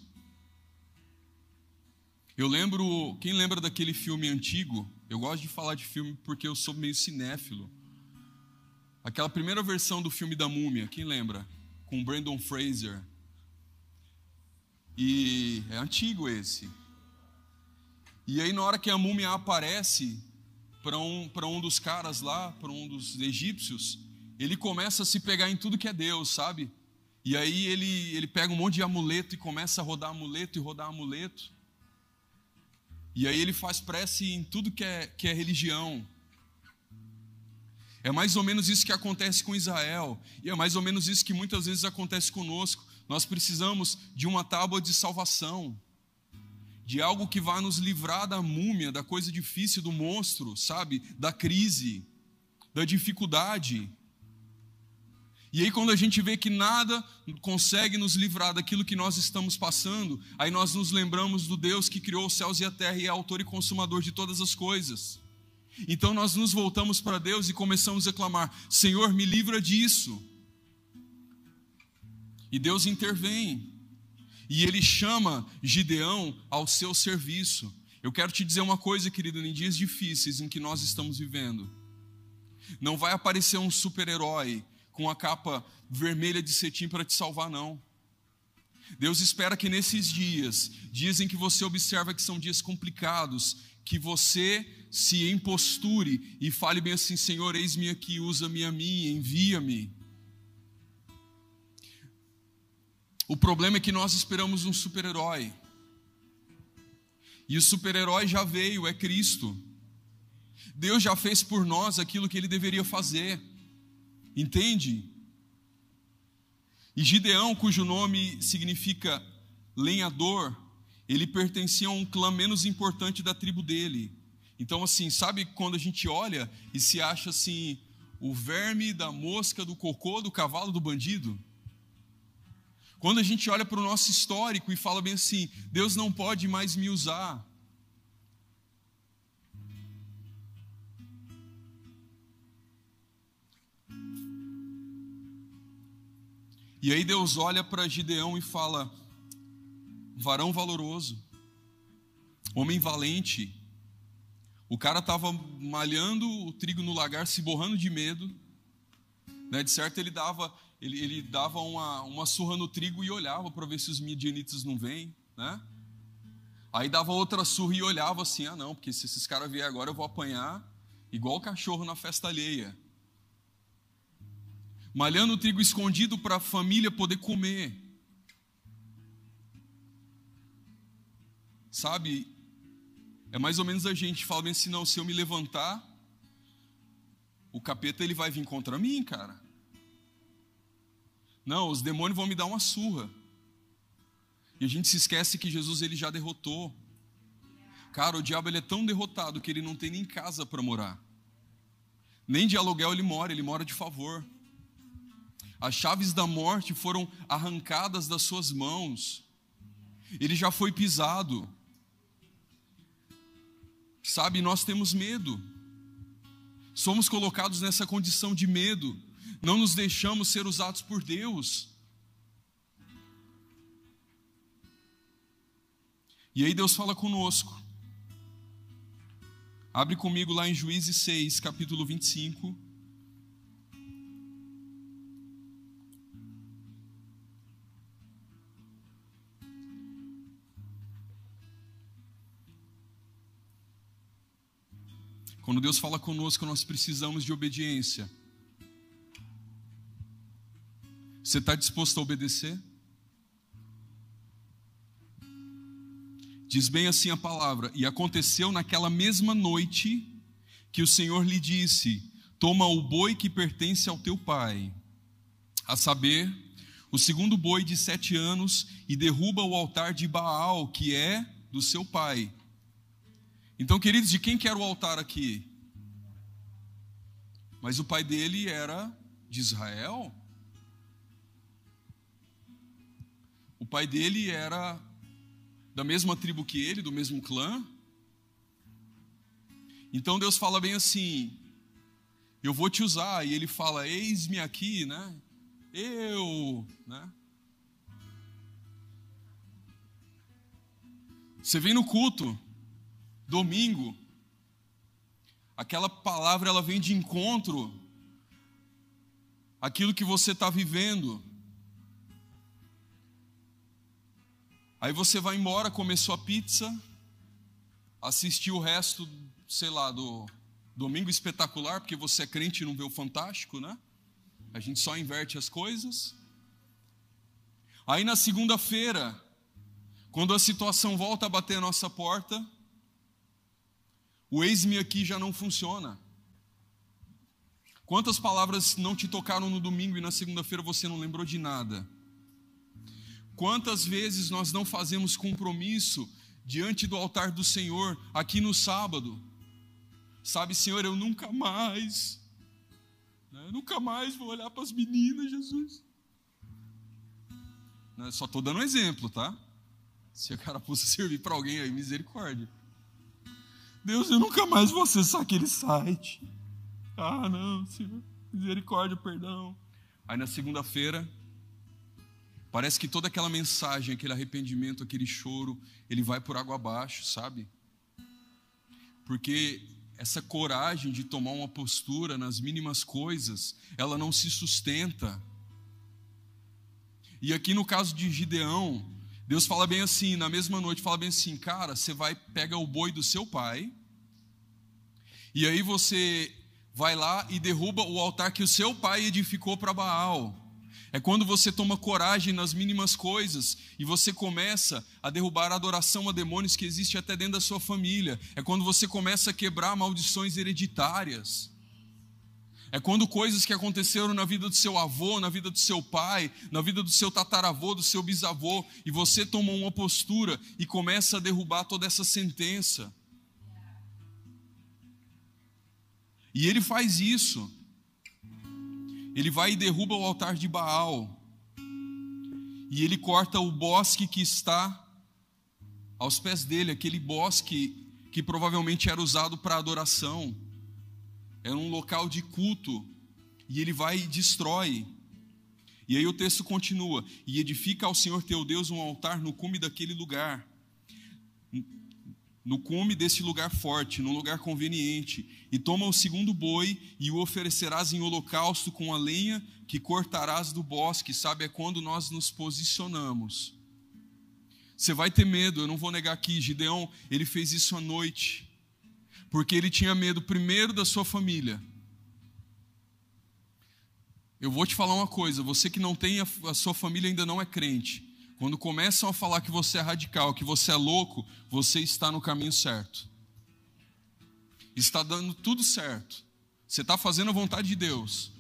Eu lembro, quem lembra daquele filme antigo? Eu gosto de falar de filme porque eu sou meio cinéfilo. Aquela primeira versão do filme da Múmia, quem lembra? Com Brandon Fraser. E é antigo esse. E aí, na hora que a múmia aparece, para um, um dos caras lá, para um dos egípcios, ele começa a se pegar em tudo que é Deus, sabe? E aí ele, ele pega um monte de amuleto e começa a rodar amuleto e rodar amuleto. E aí ele faz prece em tudo que é, que é religião. É mais ou menos isso que acontece com Israel. E é mais ou menos isso que muitas vezes acontece conosco. Nós precisamos de uma tábua de salvação de algo que vá nos livrar da múmia, da coisa difícil, do monstro, sabe? Da crise, da dificuldade. E aí, quando a gente vê que nada consegue nos livrar daquilo que nós estamos passando, aí nós nos lembramos do Deus que criou os céus e a terra e é autor e consumador de todas as coisas. Então nós nos voltamos para Deus e começamos a clamar: Senhor, me livra disso. E Deus intervém. E ele chama Gideão ao seu serviço. Eu quero te dizer uma coisa, querido, em dias difíceis em que nós estamos vivendo, não vai aparecer um super-herói com a capa vermelha de cetim para te salvar, não. Deus espera que nesses dias, dias em que você observa que são dias complicados, que você se imposture e fale bem assim: Senhor, eis-me aqui, usa-me a mim, envia-me. O problema é que nós esperamos um super-herói. E o super-herói já veio, é Cristo. Deus já fez por nós aquilo que ele deveria fazer. Entende? E Gideão, cujo nome significa lenhador, ele pertencia a um clã menos importante da tribo dele. Então, assim, sabe quando a gente olha e se acha assim, o verme da mosca, do cocô, do cavalo, do bandido? Quando a gente olha para o nosso histórico e fala bem assim: Deus não pode mais me usar. E aí Deus olha para Gideão e fala: varão valoroso, homem valente. O cara estava malhando o trigo no lagar, se borrando de medo. Né? De certo, ele dava ele, ele dava uma, uma surra no trigo e olhava para ver se os midianitas não vêm, né? Aí dava outra surra e olhava assim: ah, não, porque se esses caras vierem agora eu vou apanhar igual cachorro na festa alheia. Malhando o trigo escondido para a família poder comer. Sabe, é mais ou menos a gente fala assim: não, se eu me levantar, o capeta ele vai vir contra mim, cara. Não, os demônios vão me dar uma surra. E a gente se esquece que Jesus ele já derrotou. Cara, o diabo ele é tão derrotado que ele não tem nem casa para morar. Nem de aluguel ele mora, ele mora de favor. As chaves da morte foram arrancadas das suas mãos. Ele já foi pisado. Sabe, nós temos medo. Somos colocados nessa condição de medo não nos deixamos ser usados por Deus. E aí Deus fala conosco. Abre comigo lá em Juízes 6, capítulo 25. Quando Deus fala conosco, nós precisamos de obediência. Você está disposto a obedecer? Diz bem assim a palavra: E aconteceu naquela mesma noite que o Senhor lhe disse: Toma o boi que pertence ao teu pai, a saber, o segundo boi de sete anos, e derruba o altar de Baal, que é do seu pai. Então, queridos, de quem que era o altar aqui? Mas o pai dele era de Israel. O pai dele era da mesma tribo que ele, do mesmo clã. Então Deus fala bem assim: Eu vou te usar. E ele fala: Eis-me aqui, né? Eu, né? Você vem no culto, domingo, aquela palavra ela vem de encontro aquilo que você está vivendo. Aí você vai embora, comer sua pizza, assistir o resto, sei lá, do domingo espetacular, porque você é crente e não vê o fantástico, né? A gente só inverte as coisas. Aí na segunda-feira, quando a situação volta a bater a nossa porta, o ex-me aqui já não funciona. Quantas palavras não te tocaram no domingo e na segunda-feira você não lembrou de nada? Quantas vezes nós não fazemos compromisso diante do altar do Senhor aqui no sábado? Sabe, Senhor, eu nunca mais, né, nunca mais vou olhar para as meninas, Jesus. Né, só estou dando um exemplo, tá? Se o cara fosse servir para alguém aí, misericórdia. Deus, eu nunca mais vou acessar aquele site. Ah, não, Senhor, misericórdia, perdão. Aí na segunda-feira, Parece que toda aquela mensagem, aquele arrependimento, aquele choro, ele vai por água abaixo, sabe? Porque essa coragem de tomar uma postura nas mínimas coisas, ela não se sustenta. E aqui no caso de Gideão, Deus fala bem assim, na mesma noite, fala bem assim, cara, você vai, pega o boi do seu pai, e aí você vai lá e derruba o altar que o seu pai edificou para Baal. É quando você toma coragem nas mínimas coisas e você começa a derrubar a adoração a demônios que existe até dentro da sua família. É quando você começa a quebrar maldições hereditárias. É quando coisas que aconteceram na vida do seu avô, na vida do seu pai, na vida do seu tataravô, do seu bisavô, e você toma uma postura e começa a derrubar toda essa sentença. E ele faz isso ele vai e derruba o altar de Baal. E ele corta o bosque que está aos pés dele, aquele bosque que provavelmente era usado para adoração. Era um local de culto. E ele vai e destrói. E aí o texto continua: E edifica ao Senhor teu Deus um altar no cume daquele lugar no cume desse lugar forte, num lugar conveniente, e toma o segundo boi e o oferecerás em holocausto com a lenha que cortarás do bosque, sabe? É quando nós nos posicionamos. Você vai ter medo, eu não vou negar aqui, Gideão, ele fez isso à noite, porque ele tinha medo primeiro da sua família. Eu vou te falar uma coisa, você que não tem, a sua família ainda não é crente, quando começam a falar que você é radical, que você é louco, você está no caminho certo. Está dando tudo certo. Você está fazendo a vontade de Deus.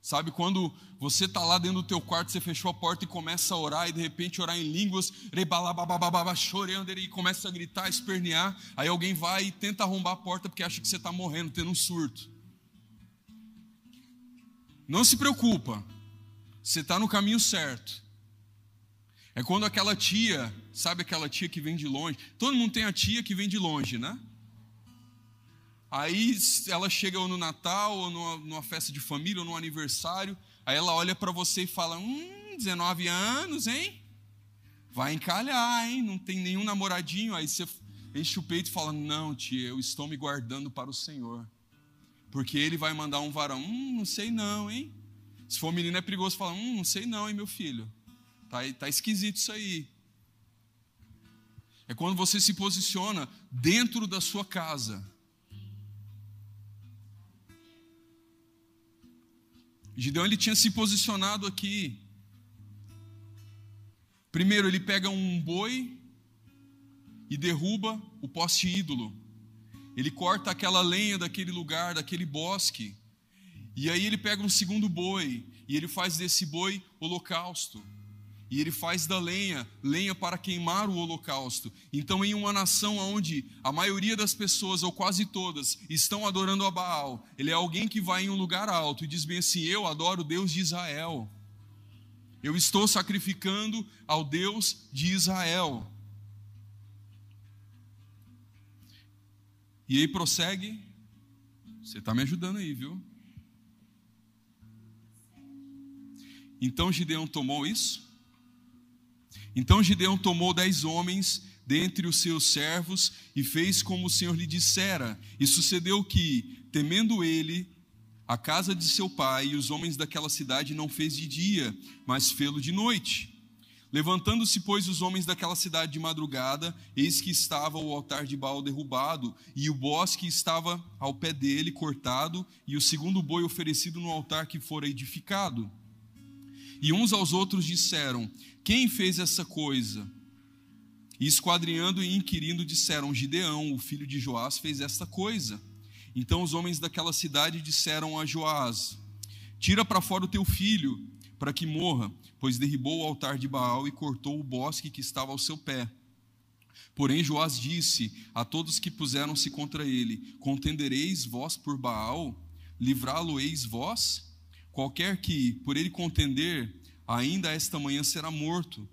Sabe quando você está lá dentro do teu quarto, você fechou a porta e começa a orar, e de repente orar em línguas, chorando, e começa a gritar, espernear, aí alguém vai e tenta arrombar a porta porque acha que você está morrendo, tendo um surto. Não se preocupa, você está no caminho certo. É quando aquela tia, sabe aquela tia que vem de longe? Todo mundo tem a tia que vem de longe, né? Aí ela chega ou no Natal, ou numa, numa festa de família, ou no aniversário, aí ela olha para você e fala: Hum, 19 anos, hein? Vai encalhar, hein? Não tem nenhum namoradinho. Aí você enche o peito e fala: Não, tia, eu estou me guardando para o Senhor. Porque ele vai mandar um varão. Hum, não sei não, hein? Se for menino é perigoso falar, hum, não sei não, hein, meu filho. Tá, tá esquisito isso aí. É quando você se posiciona dentro da sua casa. Gideão ele tinha se posicionado aqui. Primeiro ele pega um boi e derruba o poste ídolo. Ele corta aquela lenha daquele lugar, daquele bosque. E aí ele pega um segundo boi e ele faz desse boi holocausto. E ele faz da lenha, lenha para queimar o holocausto. Então, em uma nação onde a maioria das pessoas, ou quase todas, estão adorando a Baal, ele é alguém que vai em um lugar alto e diz bem assim: Eu adoro o Deus de Israel. Eu estou sacrificando ao Deus de Israel. E aí prossegue. Você está me ajudando aí, viu? Então Gideão tomou isso. Então Gideão tomou dez homens dentre os seus servos e fez como o Senhor lhe dissera. E sucedeu que, temendo ele, a casa de seu pai e os homens daquela cidade não fez de dia, mas fê-lo de noite. Levantando-se, pois, os homens daquela cidade de madrugada, eis que estava o altar de Baal derrubado, e o bosque estava ao pé dele cortado, e o segundo boi oferecido no altar que fora edificado. E uns aos outros disseram: Quem fez essa coisa? E esquadrinhando e inquirindo, disseram: Gideão, o filho de Joás, fez esta coisa. Então os homens daquela cidade disseram a Joás: Tira para fora o teu filho, para que morra, pois derribou o altar de Baal e cortou o bosque que estava ao seu pé. Porém, Joás disse a todos que puseram-se contra ele: Contendereis vós por Baal? Livrá-lo-eis vós? Qualquer que por ele contender, ainda esta manhã será morto.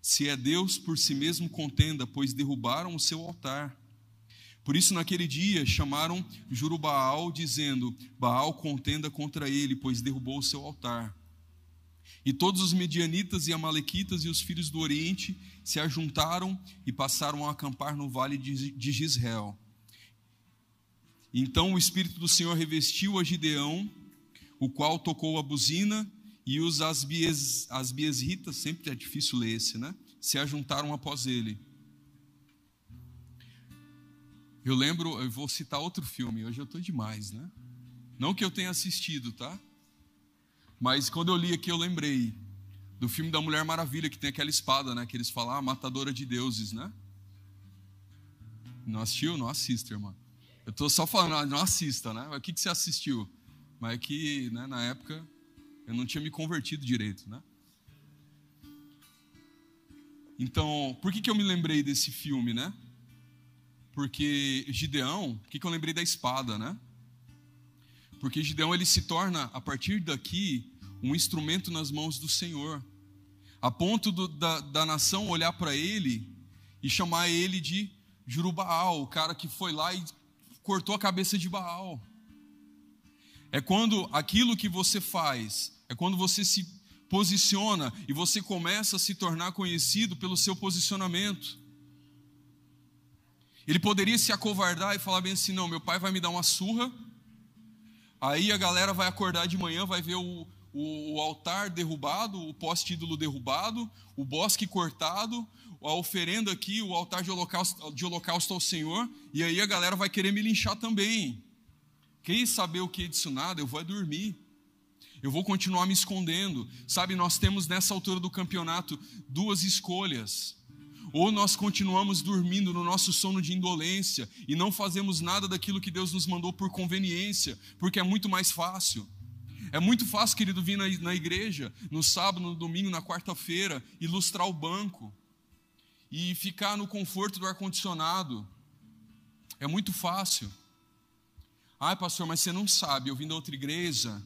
Se é Deus por si mesmo contenda, pois derrubaram o seu altar. Por isso, naquele dia, chamaram Jurubaal, dizendo: Baal contenda contra ele, pois derrubou o seu altar. E todos os medianitas e amalequitas e os filhos do Oriente se ajuntaram e passaram a acampar no vale de Gisrael. Então o Espírito do Senhor revestiu a Gideão, o qual tocou a buzina, e os asbies, asbiesritas, sempre é difícil ler esse, né? Se ajuntaram após ele. Eu lembro, eu vou citar outro filme, hoje eu estou demais, né? Não que eu tenha assistido, tá? Mas quando eu li aqui, eu lembrei do filme da Mulher Maravilha, que tem aquela espada, né? Que eles falam, ah, matadora de deuses, né? Não assistiu? Não assista, irmão. Eu estou só falando, ah, não assista, né? O que, que você assistiu? Mas é que, né, na época, eu não tinha me convertido direito, né? Então, por que, que eu me lembrei desse filme, né? Porque Gideão, por que, que eu lembrei da espada, né? Porque Gideão ele se torna, a partir daqui, um instrumento nas mãos do Senhor, a ponto do, da, da nação olhar para ele e chamar ele de Jurubaal, o cara que foi lá e cortou a cabeça de Baal. É quando aquilo que você faz, é quando você se posiciona e você começa a se tornar conhecido pelo seu posicionamento. Ele poderia se acovardar e falar bem assim: não, meu pai vai me dar uma surra, Aí a galera vai acordar de manhã, vai ver o, o, o altar derrubado, o poste-ídolo derrubado, o bosque cortado, a oferenda aqui, o altar de holocausto, de holocausto ao Senhor, e aí a galera vai querer me linchar também. Quem saber o que é disso nada, eu vou é dormir. Eu vou continuar me escondendo. Sabe, nós temos nessa altura do campeonato duas escolhas. Ou nós continuamos dormindo no nosso sono de indolência e não fazemos nada daquilo que Deus nos mandou por conveniência, porque é muito mais fácil. É muito fácil, querido, vir na, na igreja no sábado, no domingo, na quarta-feira, ilustrar o banco e ficar no conforto do ar-condicionado. É muito fácil. Ai, pastor, mas você não sabe, eu vim da outra igreja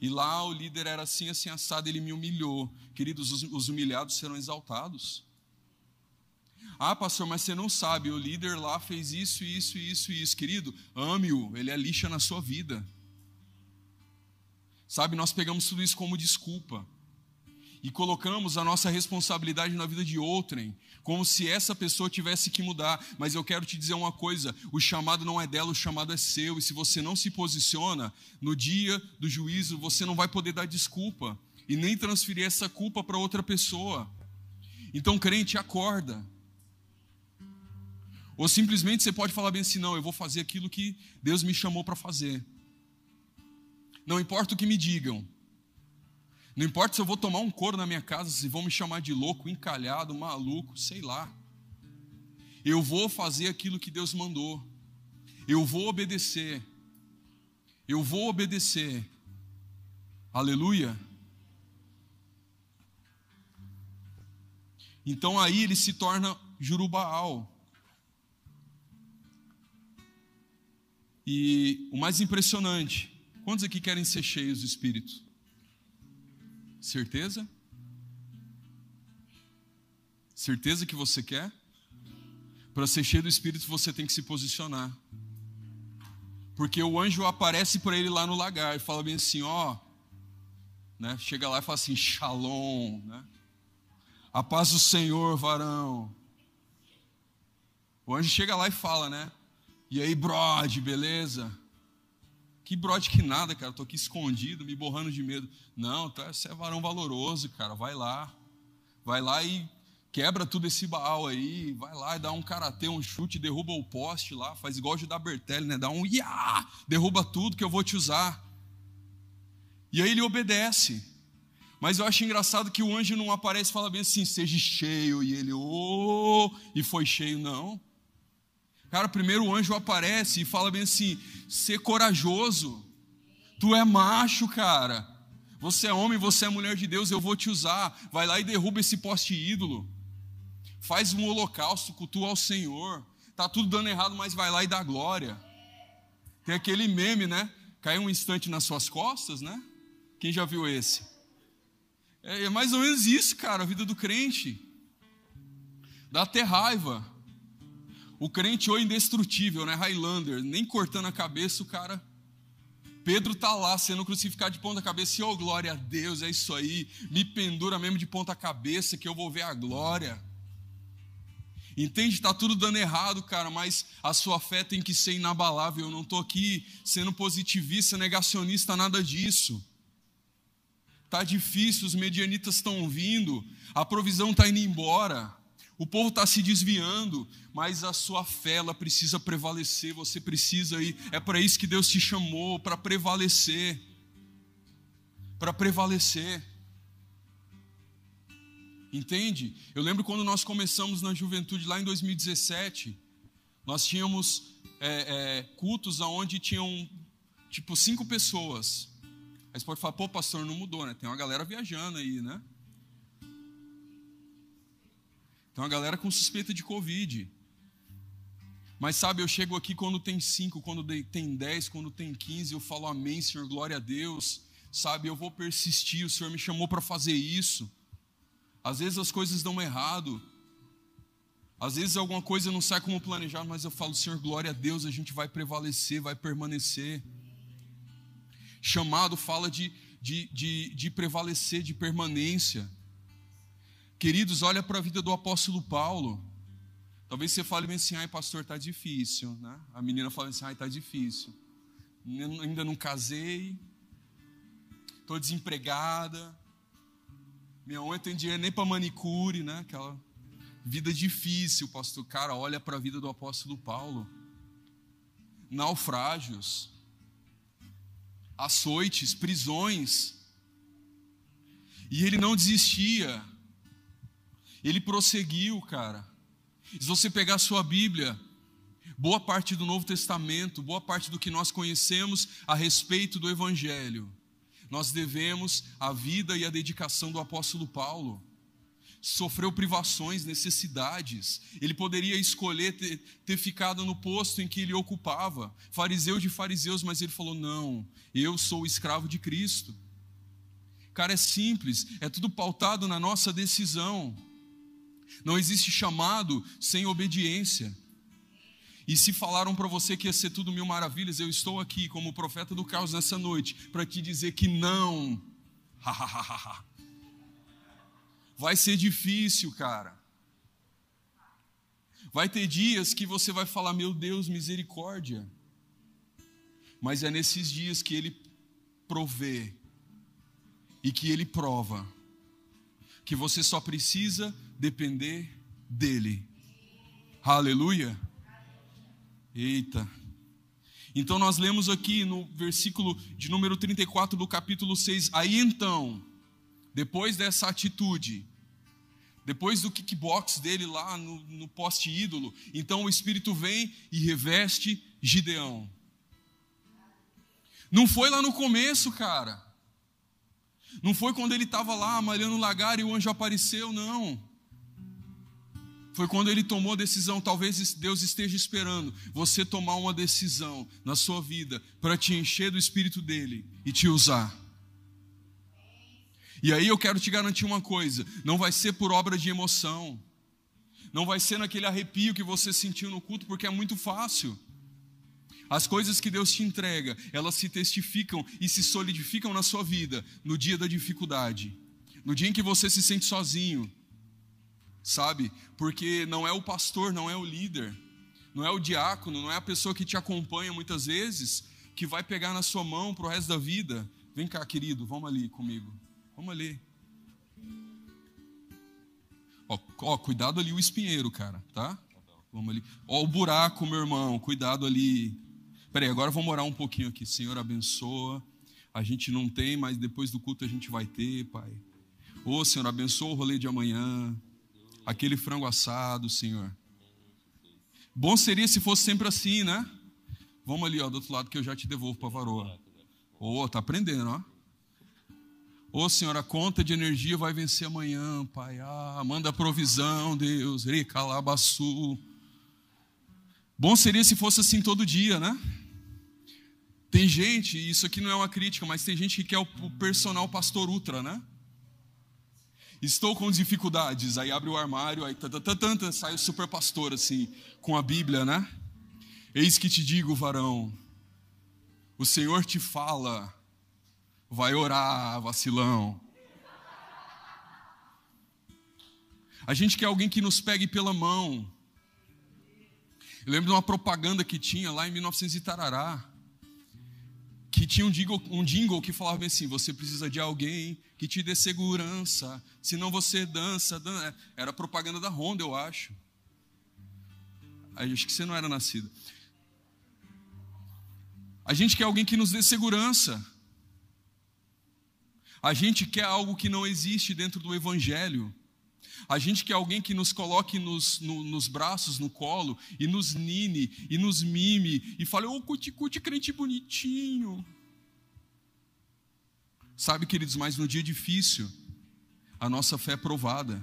e lá o líder era assim, assim, assado, ele me humilhou. Queridos, os, os humilhados serão exaltados. Ah, pastor, mas você não sabe, o líder lá fez isso, isso, isso isso. Querido, ame-o, ele é lixa na sua vida. Sabe, nós pegamos tudo isso como desculpa e colocamos a nossa responsabilidade na vida de outrem, como se essa pessoa tivesse que mudar. Mas eu quero te dizer uma coisa: o chamado não é dela, o chamado é seu. E se você não se posiciona no dia do juízo, você não vai poder dar desculpa e nem transferir essa culpa para outra pessoa. Então, crente, acorda. Ou simplesmente você pode falar bem assim: não, eu vou fazer aquilo que Deus me chamou para fazer. Não importa o que me digam. Não importa se eu vou tomar um couro na minha casa, se vão me chamar de louco, encalhado, maluco, sei lá. Eu vou fazer aquilo que Deus mandou. Eu vou obedecer. Eu vou obedecer. Aleluia. Então aí ele se torna Jurubaal. E o mais impressionante, quantos aqui querem ser cheios do Espírito? Certeza? Certeza que você quer? Para ser cheio do Espírito você tem que se posicionar. Porque o anjo aparece para ele lá no lagar e fala bem assim, ó, né? Chega lá e fala assim, Shalom, né? A paz do Senhor, varão. O anjo chega lá e fala, né? E aí, brode, beleza? Que brode que nada, cara. Tô aqui escondido, me borrando de medo. Não, tá, você é varão valoroso, cara. Vai lá. Vai lá e quebra tudo esse baal aí. Vai lá e dá um karatê, um chute, derruba o poste lá. Faz igual o Judá Bertelli, né? Dá um ia, derruba tudo que eu vou te usar. E aí ele obedece. Mas eu acho engraçado que o anjo não aparece e fala bem assim, seja cheio, e ele, oh, e foi cheio, não. Cara, primeiro o anjo aparece e fala bem assim, ser corajoso, tu é macho, cara, você é homem, você é mulher de Deus, eu vou te usar, vai lá e derruba esse poste ídolo, faz um holocausto, cultua ao Senhor, tá tudo dando errado, mas vai lá e dá glória. Tem aquele meme, né? Caiu um instante nas suas costas, né? Quem já viu esse? É, é mais ou menos isso, cara, a vida do crente. Dá até raiva. O crente ou indestrutível, né? Highlander, nem cortando a cabeça, o cara. Pedro tá lá sendo crucificado de ponta cabeça e, oh, glória a Deus, é isso aí. Me pendura mesmo de ponta cabeça que eu vou ver a glória. Entende? Está tudo dando errado, cara, mas a sua fé tem que ser inabalável. Eu não estou aqui sendo positivista, negacionista, nada disso. Está difícil, os medianitas estão vindo, a provisão está indo embora, o povo está se desviando, mas a sua fé ela precisa prevalecer, você precisa ir, é para isso que Deus te chamou, para prevalecer. Para prevalecer. Entende? Eu lembro quando nós começamos na juventude lá em 2017, nós tínhamos é, é, cultos onde tinham tipo cinco pessoas. Aí você pode falar, pô, pastor, não mudou, né? Tem uma galera viajando aí, né? Tem uma galera com suspeita de Covid. Mas sabe, eu chego aqui quando tem cinco, quando tem dez, quando tem quinze, eu falo amém, Senhor, glória a Deus. Sabe, eu vou persistir, o Senhor me chamou para fazer isso. Às vezes as coisas dão errado. Às vezes alguma coisa não sai como planejado, mas eu falo, Senhor, glória a Deus, a gente vai prevalecer, vai permanecer. Chamado fala de, de, de, de prevalecer, de permanência. Queridos, olha para a vida do apóstolo Paulo. Talvez você fale assim, ai pastor, está difícil. Né? A menina fala assim, ai está difícil. Ainda não casei, estou desempregada, minha mãe tem dinheiro nem para manicure, né? Aquela vida difícil, pastor. Cara, olha para a vida do apóstolo Paulo. Naufrágios, açoites, prisões. E ele não desistia. Ele prosseguiu, cara. Se você pegar a sua Bíblia, boa parte do Novo Testamento, boa parte do que nós conhecemos a respeito do Evangelho, nós devemos a vida e a dedicação do apóstolo Paulo. Sofreu privações, necessidades. Ele poderia escolher ter, ter, ficado no posto em que ele ocupava, fariseu de fariseus, mas ele falou: Não, eu sou escravo de Cristo. Cara, é simples, é tudo pautado na nossa decisão. Não existe chamado sem obediência. E se falaram para você que ia ser tudo mil maravilhas, eu estou aqui como profeta do caos nessa noite para te dizer que não. Vai ser difícil, cara. Vai ter dias que você vai falar, meu Deus, misericórdia. Mas é nesses dias que Ele provê e que Ele prova que você só precisa depender dEle. Aleluia. Eita. Então nós lemos aqui no versículo de número 34 do capítulo 6. Aí então, depois dessa atitude, depois do kickbox dele lá no, no poste ídolo. Então o Espírito vem e reveste Gideão. Não foi lá no começo, cara. Não foi quando ele estava lá malhando o lagar e o anjo apareceu, não. Foi quando ele tomou a decisão. Talvez Deus esteja esperando você tomar uma decisão na sua vida para te encher do Espírito dele e te usar. E aí eu quero te garantir uma coisa: não vai ser por obra de emoção, não vai ser naquele arrepio que você sentiu no culto, porque é muito fácil. As coisas que Deus te entrega, elas se testificam e se solidificam na sua vida no dia da dificuldade, no dia em que você se sente sozinho, sabe? Porque não é o pastor, não é o líder, não é o diácono, não é a pessoa que te acompanha muitas vezes que vai pegar na sua mão para o resto da vida. Vem cá, querido, vamos ali comigo. Vamos ali. Ó, ó, cuidado ali o espinheiro, cara, tá? Vamos ali. Ó, o buraco, meu irmão, cuidado ali. Peraí, agora vamos orar um pouquinho aqui. Senhor, abençoa. A gente não tem, mas depois do culto a gente vai ter, Pai. Ô, Senhor, abençoa o rolê de amanhã. Aquele frango assado, Senhor. Bom seria se fosse sempre assim, né? Vamos ali, ó, do outro lado que eu já te devolvo para a varoa. Ô, oh, tá aprendendo, ó. Ô oh, Senhor, a conta de energia vai vencer amanhã, Pai. Ah, manda provisão, Deus. Recalabaçu. Bom seria se fosse assim todo dia, né? Tem gente, isso aqui não é uma crítica, mas tem gente que quer o personal pastor ultra, né? Estou com dificuldades, aí abre o armário, aí tanta sai o super pastor assim, com a Bíblia, né? Eis que te digo, varão, o Senhor te fala, Vai orar, vacilão. A gente quer alguém que nos pegue pela mão. Eu lembro de uma propaganda que tinha lá em 1900 e tarará, que tinha um jingle, um jingle que falava assim: você precisa de alguém que te dê segurança, senão você dança, dança. Era propaganda da Honda, eu acho. Acho que você não era nascido. A gente quer alguém que nos dê segurança. A gente quer algo que não existe dentro do Evangelho. A gente quer alguém que nos coloque nos, no, nos braços, no colo, e nos nine, e nos mime, e fale, ô oh, cuti-cuti, crente bonitinho. Sabe, queridos, mas no dia difícil, a nossa fé é provada.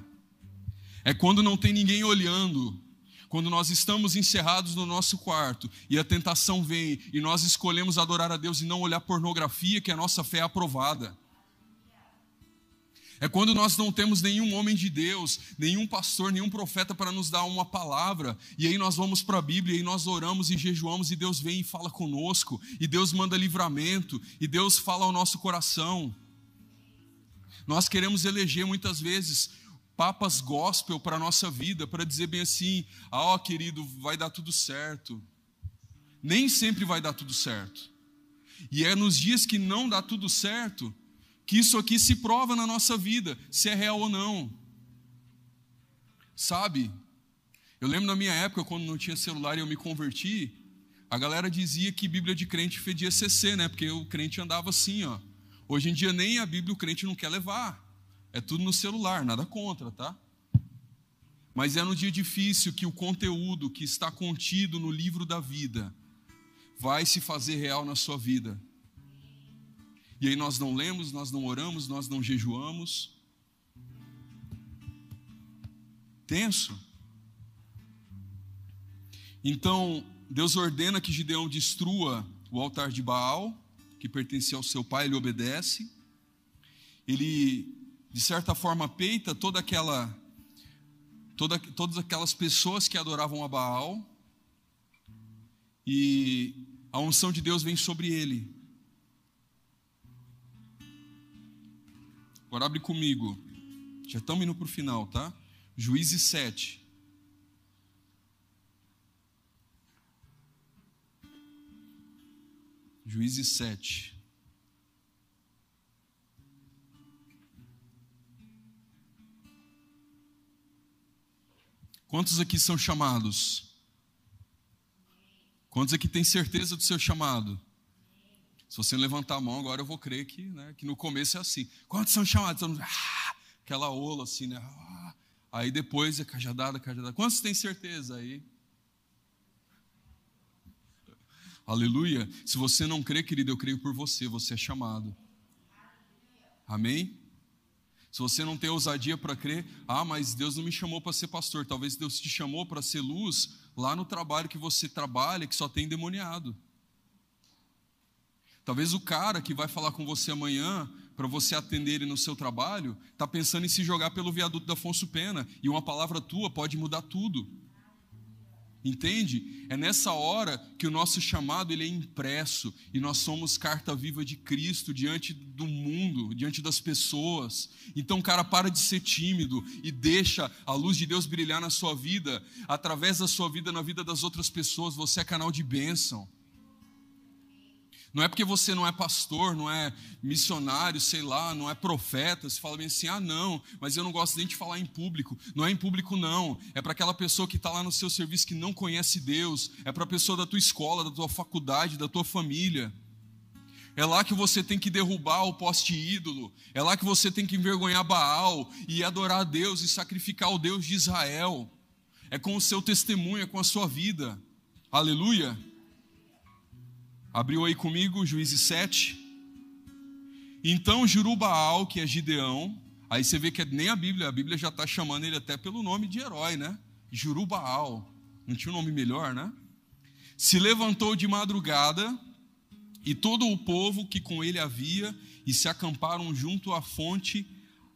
É quando não tem ninguém olhando, quando nós estamos encerrados no nosso quarto e a tentação vem e nós escolhemos adorar a Deus e não olhar pornografia, que a nossa fé é aprovada. É quando nós não temos nenhum homem de Deus, nenhum pastor, nenhum profeta para nos dar uma palavra, e aí nós vamos para a Bíblia e nós oramos e jejuamos e Deus vem e fala conosco, e Deus manda livramento, e Deus fala ao nosso coração. Nós queremos eleger muitas vezes papas gospel para a nossa vida, para dizer bem assim: ah, ó querido, vai dar tudo certo. Nem sempre vai dar tudo certo. E é nos dias que não dá tudo certo que isso aqui se prova na nossa vida, se é real ou não. Sabe? Eu lembro na minha época, quando não tinha celular e eu me converti, a galera dizia que Bíblia de crente fedia CC, né? Porque o crente andava assim, ó. Hoje em dia nem a Bíblia o crente não quer levar. É tudo no celular, nada contra, tá? Mas é no dia difícil que o conteúdo que está contido no livro da vida vai se fazer real na sua vida. E aí nós não lemos, nós não oramos, nós não jejuamos. Tenso. Então, Deus ordena que Gideão destrua o altar de Baal, que pertencia ao seu pai, ele obedece. Ele, de certa forma, peita toda aquela, toda, todas aquelas pessoas que adoravam a Baal. E a unção de Deus vem sobre ele. Agora abre comigo. Já estamos indo para o final, tá? Juízes 7. Juízes 7. Quantos aqui são chamados? Quantos aqui têm certeza do seu chamado? Se você levantar a mão agora, eu vou crer que, né, que no começo é assim. Quantos são chamados? Ah, aquela ola assim, né? Ah, Aí depois é cajadada, cajadada. Quantos têm certeza aí? Aleluia. Se você não crê, querido, eu creio por você, você é chamado. Amém? Se você não tem ousadia para crer, ah, mas Deus não me chamou para ser pastor. Talvez Deus te chamou para ser luz lá no trabalho que você trabalha, que só tem demoniado. Talvez o cara que vai falar com você amanhã, para você atender ele no seu trabalho, está pensando em se jogar pelo viaduto da Afonso Pena, e uma palavra tua pode mudar tudo. Entende? É nessa hora que o nosso chamado ele é impresso e nós somos carta viva de Cristo diante do mundo, diante das pessoas. Então, cara, para de ser tímido e deixa a luz de Deus brilhar na sua vida, através da sua vida, na vida das outras pessoas. Você é canal de bênção. Não é porque você não é pastor, não é missionário, sei lá, não é profeta, você fala bem assim, ah, não, mas eu não gosto nem de falar em público. Não é em público, não. É para aquela pessoa que está lá no seu serviço que não conhece Deus. É para a pessoa da tua escola, da tua faculdade, da tua família. É lá que você tem que derrubar o poste ídolo. É lá que você tem que envergonhar Baal e adorar a Deus e sacrificar o Deus de Israel. É com o seu testemunho, é com a sua vida. Aleluia. Abriu aí comigo, Juízes 7. Então Jurubaal, que é Gideão, aí você vê que é nem a Bíblia, a Bíblia já está chamando ele até pelo nome de herói, né? Jurubaal, não tinha um nome melhor, né? Se levantou de madrugada e todo o povo que com ele havia e se acamparam junto à fonte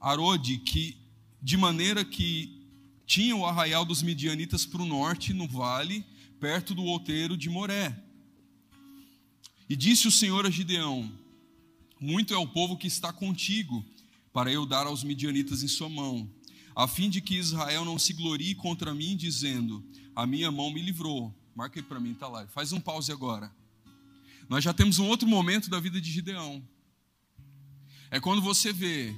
Arode, que de maneira que tinha o arraial dos midianitas para o norte, no vale, perto do outeiro de Moré. E disse o Senhor a Gideão: Muito é o povo que está contigo, para eu dar aos midianitas em sua mão, a fim de que Israel não se glorie contra mim, dizendo: A minha mão me livrou. Marca aí para mim, tá lá. Faz um pause agora. Nós já temos um outro momento da vida de Gideão. É quando você vê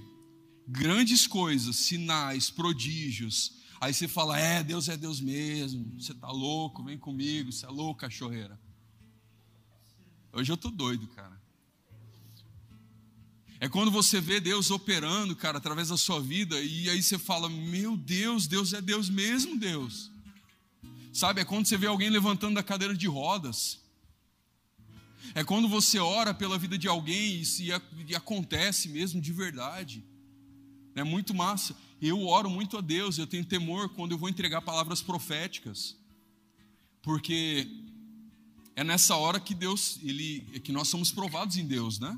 grandes coisas, sinais, prodígios. Aí você fala: É, Deus é Deus mesmo. Você está louco, vem comigo. Você é louco, cachorreira. Hoje eu tô doido, cara. É quando você vê Deus operando, cara, através da sua vida, e aí você fala: Meu Deus, Deus é Deus mesmo, Deus. Sabe, é quando você vê alguém levantando da cadeira de rodas. É quando você ora pela vida de alguém e, se, e acontece mesmo de verdade. É muito massa. Eu oro muito a Deus, eu tenho temor quando eu vou entregar palavras proféticas. Porque é nessa hora que Deus, ele, que nós somos provados em Deus, né?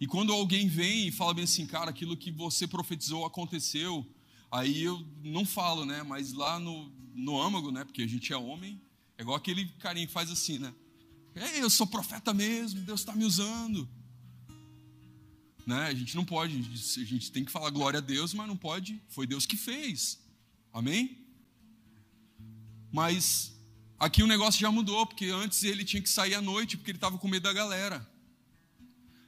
E quando alguém vem e fala bem assim, cara, aquilo que você profetizou aconteceu, aí eu não falo, né? Mas lá no, no âmago, né? Porque a gente é homem, é igual aquele carinha que faz assim, né? É, eu sou profeta mesmo, Deus está me usando. Né? A gente não pode, a gente tem que falar glória a Deus, mas não pode, foi Deus que fez. Amém? Mas Aqui o negócio já mudou, porque antes ele tinha que sair à noite, porque ele estava com medo da galera.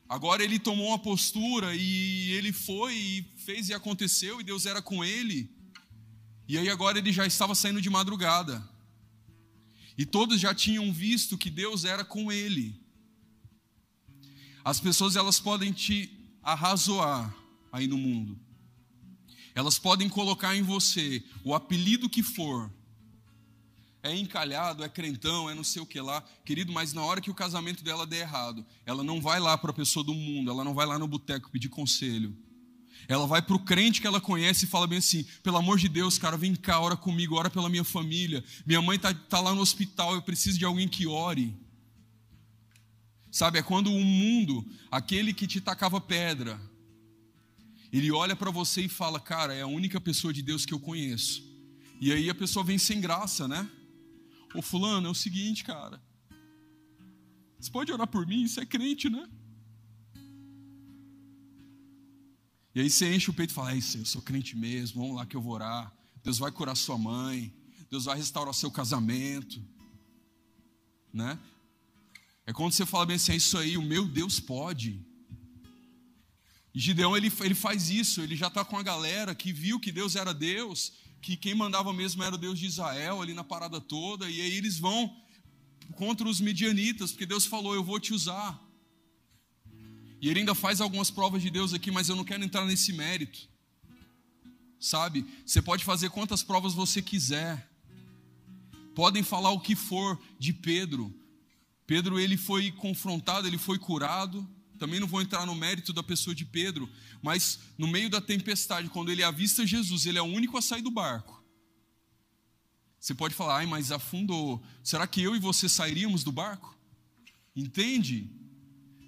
Agora ele tomou uma postura e ele foi e fez e aconteceu, e Deus era com ele. E aí agora ele já estava saindo de madrugada. E todos já tinham visto que Deus era com ele. As pessoas elas podem te arrazoar aí no mundo. Elas podem colocar em você o apelido que for, é encalhado, é crentão, é não sei o que lá. Querido, mas na hora que o casamento dela der errado, ela não vai lá para a pessoa do mundo, ela não vai lá no boteco pedir conselho. Ela vai para o crente que ela conhece e fala bem assim: pelo amor de Deus, cara, vem cá, ora comigo, ora pela minha família. Minha mãe está tá lá no hospital, eu preciso de alguém que ore. Sabe, é quando o mundo, aquele que te tacava pedra, ele olha para você e fala: cara, é a única pessoa de Deus que eu conheço. E aí a pessoa vem sem graça, né? Ô fulano, é o seguinte, cara. Você pode orar por mim? Você é crente, né? E aí você enche o peito e fala: é isso, eu sou crente mesmo, vamos lá que eu vou orar. Deus vai curar sua mãe, Deus vai restaurar seu casamento. Né? É quando você fala bem assim, é isso aí, o meu Deus pode. E Gideão ele, ele faz isso, ele já está com a galera que viu que Deus era Deus, que quem mandava mesmo era o Deus de Israel ali na parada toda, e aí eles vão contra os medianitas, porque Deus falou: Eu vou te usar. E ele ainda faz algumas provas de Deus aqui, mas eu não quero entrar nesse mérito. sabe? Você pode fazer quantas provas você quiser. Podem falar o que for de Pedro. Pedro ele foi confrontado, ele foi curado. Também não vou entrar no mérito da pessoa de Pedro, mas no meio da tempestade, quando ele avista Jesus, ele é o único a sair do barco. Você pode falar, ai, mas afundou. Será que eu e você sairíamos do barco? Entende?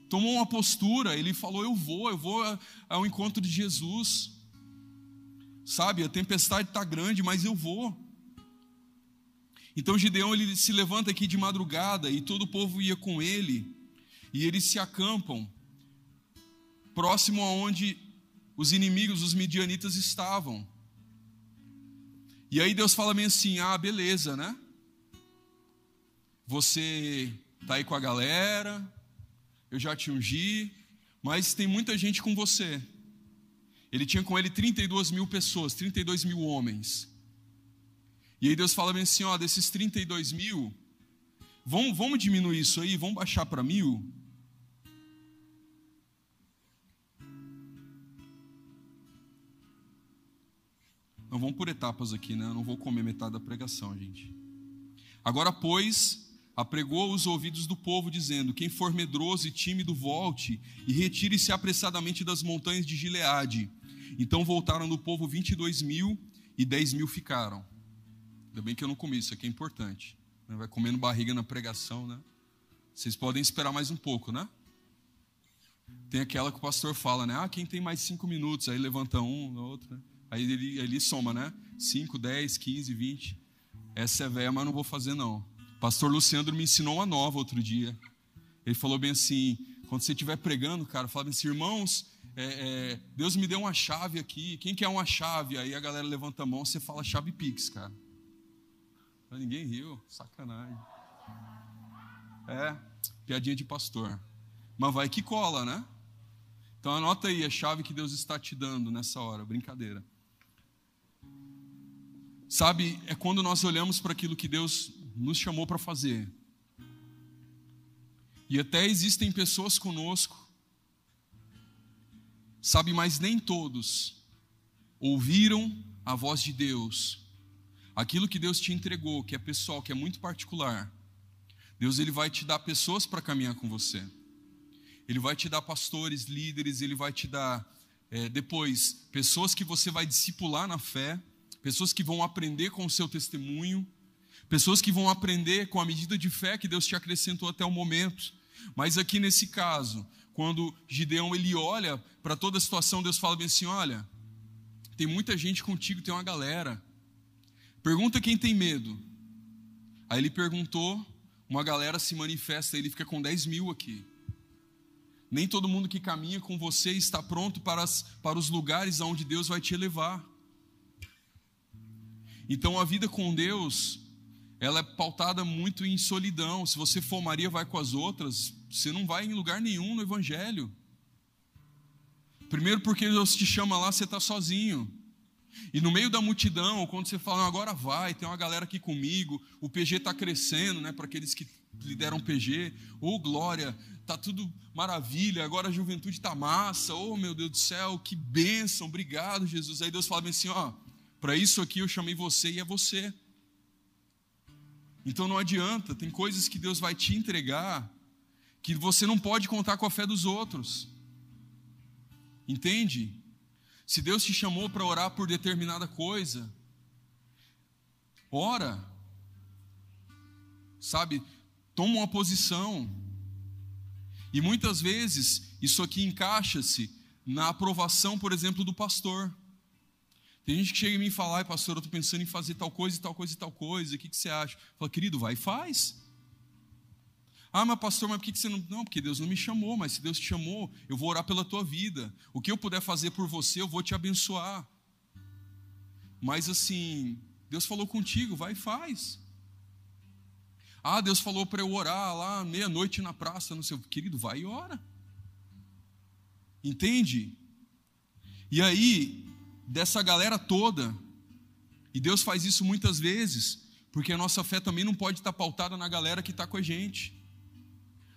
Tomou uma postura, ele falou: Eu vou, eu vou ao encontro de Jesus. Sabe, a tempestade está grande, mas eu vou. Então Gideão ele se levanta aqui de madrugada e todo o povo ia com ele, e eles se acampam próximo aonde os inimigos, os midianitas estavam. E aí Deus fala bem assim: "Ah, beleza, né? Você tá aí com a galera, eu já te ungi, mas tem muita gente com você. Ele tinha com ele 32 mil pessoas, 32 mil homens. E aí Deus fala bem assim: ó, desses 32 mil, vamos, vamos diminuir isso aí, vamos baixar para mil. Não vamos por etapas aqui, né? Eu não vou comer metade da pregação, gente. Agora, pois, apregou os ouvidos do povo, dizendo: Quem for medroso e tímido, volte e retire-se apressadamente das montanhas de Gileade. Então voltaram do povo 22 mil e 10 mil ficaram. Ainda bem que eu não comi, isso aqui é importante. Né? Vai comendo barriga na pregação, né? Vocês podem esperar mais um pouco, né? Tem aquela que o pastor fala, né? Ah, quem tem mais cinco minutos? Aí levanta um, outro, né? Aí ele, ele soma, né? 5, 10, 15, 20. Essa é velha, mas não vou fazer não. Pastor Luciano me ensinou uma nova outro dia. Ele falou bem assim: quando você estiver pregando, cara, fala bem assim, irmãos, é, é, Deus me deu uma chave aqui. Quem quer uma chave? Aí a galera levanta a mão, você fala chave Pix, cara. Ninguém riu, sacanagem. É, piadinha de pastor. Mas vai que cola, né? Então anota aí a chave que Deus está te dando nessa hora, brincadeira. Sabe, é quando nós olhamos para aquilo que Deus nos chamou para fazer. E até existem pessoas conosco, sabe, mas nem todos ouviram a voz de Deus. Aquilo que Deus te entregou, que é pessoal, que é muito particular. Deus ele vai te dar pessoas para caminhar com você. Ele vai te dar pastores, líderes, ele vai te dar é, depois pessoas que você vai discipular na fé, pessoas que vão aprender com o seu testemunho Pessoas que vão aprender com a medida de fé que Deus te acrescentou até o momento. Mas aqui nesse caso, quando Gideão ele olha para toda a situação, Deus fala bem assim: olha, tem muita gente contigo, tem uma galera. Pergunta quem tem medo. Aí ele perguntou, uma galera se manifesta, ele fica com 10 mil aqui. Nem todo mundo que caminha com você está pronto para, as, para os lugares aonde Deus vai te levar. Então a vida com Deus ela é pautada muito em solidão. Se você for Maria, vai com as outras, você não vai em lugar nenhum no Evangelho. Primeiro, porque Deus te chama lá, você está sozinho. E no meio da multidão, quando você fala, agora vai, tem uma galera aqui comigo, o PG está crescendo, né, para aqueles que lideram PG, ô oh, glória, tá tudo maravilha, agora a juventude está massa, oh meu Deus do céu, que bênção, obrigado Jesus. Aí Deus fala bem assim: ó, para isso aqui eu chamei você e é você. Então não adianta, tem coisas que Deus vai te entregar que você não pode contar com a fé dos outros. Entende? Se Deus te chamou para orar por determinada coisa, ora. Sabe? Toma uma posição. E muitas vezes isso aqui encaixa-se na aprovação, por exemplo, do pastor. Tem gente que chega em mim e fala, ai pastor, eu estou pensando em fazer tal coisa e tal coisa e tal coisa, o que, que você acha? Fala, querido, vai e faz. Ah, mas pastor, mas por que, que você não. Não, porque Deus não me chamou, mas se Deus te chamou, eu vou orar pela tua vida. O que eu puder fazer por você, eu vou te abençoar. Mas assim, Deus falou contigo, vai e faz. Ah, Deus falou para eu orar lá meia-noite na praça, não sei. Querido, vai e ora. Entende? E aí, dessa galera toda. E Deus faz isso muitas vezes, porque a nossa fé também não pode estar pautada na galera que está com a gente,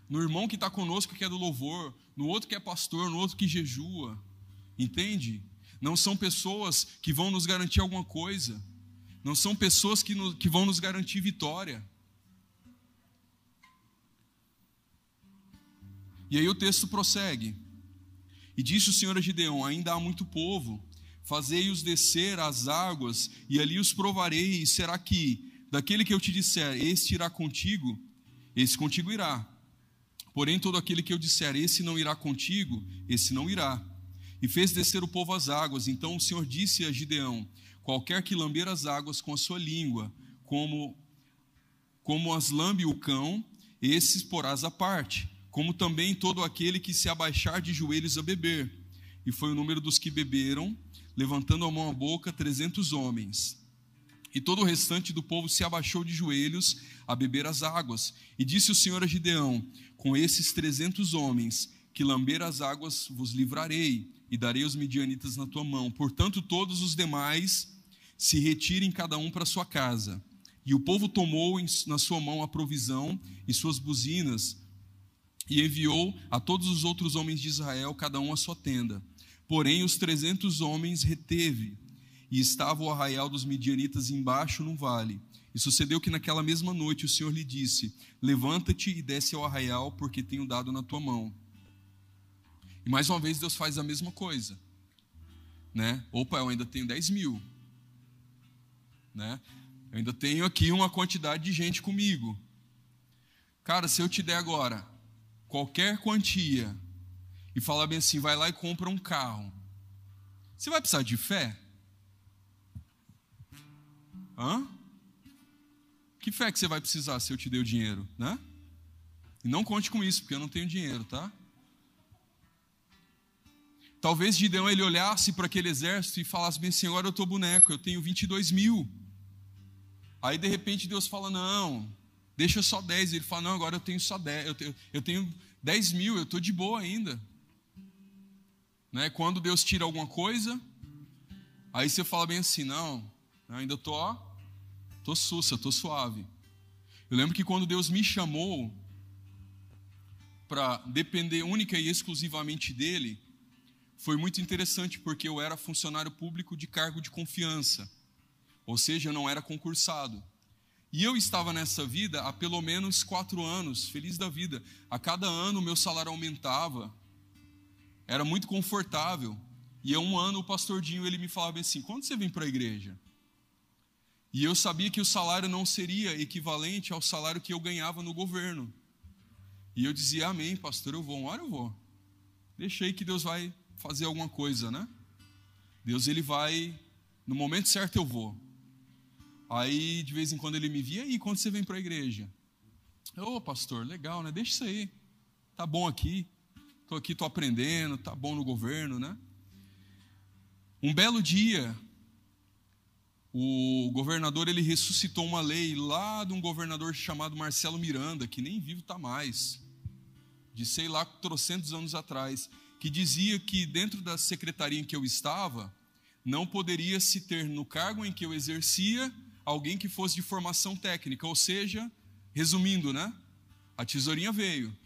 no irmão que está conosco que é do louvor, no outro que é pastor, no outro que jejua, entende? não são pessoas que vão nos garantir alguma coisa, não são pessoas que, que vão nos garantir vitória. E aí o texto prossegue. E disse o Senhor a Gideão: Ainda há muito povo, fazei-os descer às águas, e ali os provarei, e será que, daquele que eu te disser, este irá contigo, esse contigo irá. Porém, todo aquele que eu disser, esse não irá contigo, esse não irá. E fez descer o povo às águas. Então o Senhor disse a Gideão: Qualquer que lamber as águas com a sua língua, como, como as lambe o cão, esses porás à parte, como também todo aquele que se abaixar de joelhos a beber. E foi o número dos que beberam, levantando a mão à boca, trezentos homens. E todo o restante do povo se abaixou de joelhos a beber as águas. E disse o Senhor a Gideão: Com esses trezentos homens que lamber as águas vos livrarei, e darei os midianitas na tua mão. Portanto, todos os demais se retirem cada um para sua casa. E o povo tomou na sua mão a provisão e suas buzinas, e enviou a todos os outros homens de Israel, cada um a sua tenda. Porém, os trezentos homens reteve e estava o arraial dos midianitas embaixo no vale. E sucedeu que naquela mesma noite o Senhor lhe disse: Levanta-te e desce ao arraial, porque tenho dado na tua mão. E mais uma vez Deus faz a mesma coisa. Né? Opa, eu ainda tenho 10 mil. Né? Eu ainda tenho aqui uma quantidade de gente comigo. Cara, se eu te der agora qualquer quantia e falar bem assim, vai lá e compra um carro, você vai precisar de fé? Hã? Que fé que você vai precisar se eu te der o dinheiro, né? E não conte com isso, porque eu não tenho dinheiro, tá? Talvez Gideão ele olhasse para aquele exército e falasse bem assim: agora eu estou boneco, eu tenho 22 mil. Aí de repente Deus fala: não, deixa só 10. Ele fala: não, agora eu tenho só 10, eu tenho, eu tenho 10 mil, eu estou de boa ainda. Né? Quando Deus tira alguma coisa, aí você fala bem assim: não, ainda tô, tô sussa, tô suave. Eu lembro que quando Deus me chamou para depender única e exclusivamente dele, foi muito interessante porque eu era funcionário público de cargo de confiança, ou seja, não era concursado. E eu estava nessa vida há pelo menos quatro anos, feliz da vida. A cada ano o meu salário aumentava, era muito confortável. E um ano o pastor Dinho ele me falava assim: quando você vem para a igreja? E eu sabia que o salário não seria equivalente ao salário que eu ganhava no governo. E eu dizia, amém, pastor, eu vou, uma hora eu vou. Deixei que Deus vai fazer alguma coisa, né? Deus, ele vai, no momento certo eu vou. Aí, de vez em quando, ele me via, e quando você vem para a igreja? Ô, oh, pastor, legal, né? Deixa isso aí. Tá bom aqui. Estou aqui, estou aprendendo, tá bom no governo, né? Um belo dia, o governador ele ressuscitou uma lei lá de um governador chamado Marcelo Miranda, que nem vivo está mais, de sei lá trocentos anos atrás, que dizia que dentro da secretaria em que eu estava, não poderia se ter no cargo em que eu exercia alguém que fosse de formação técnica, ou seja, resumindo, né? A tesourinha veio.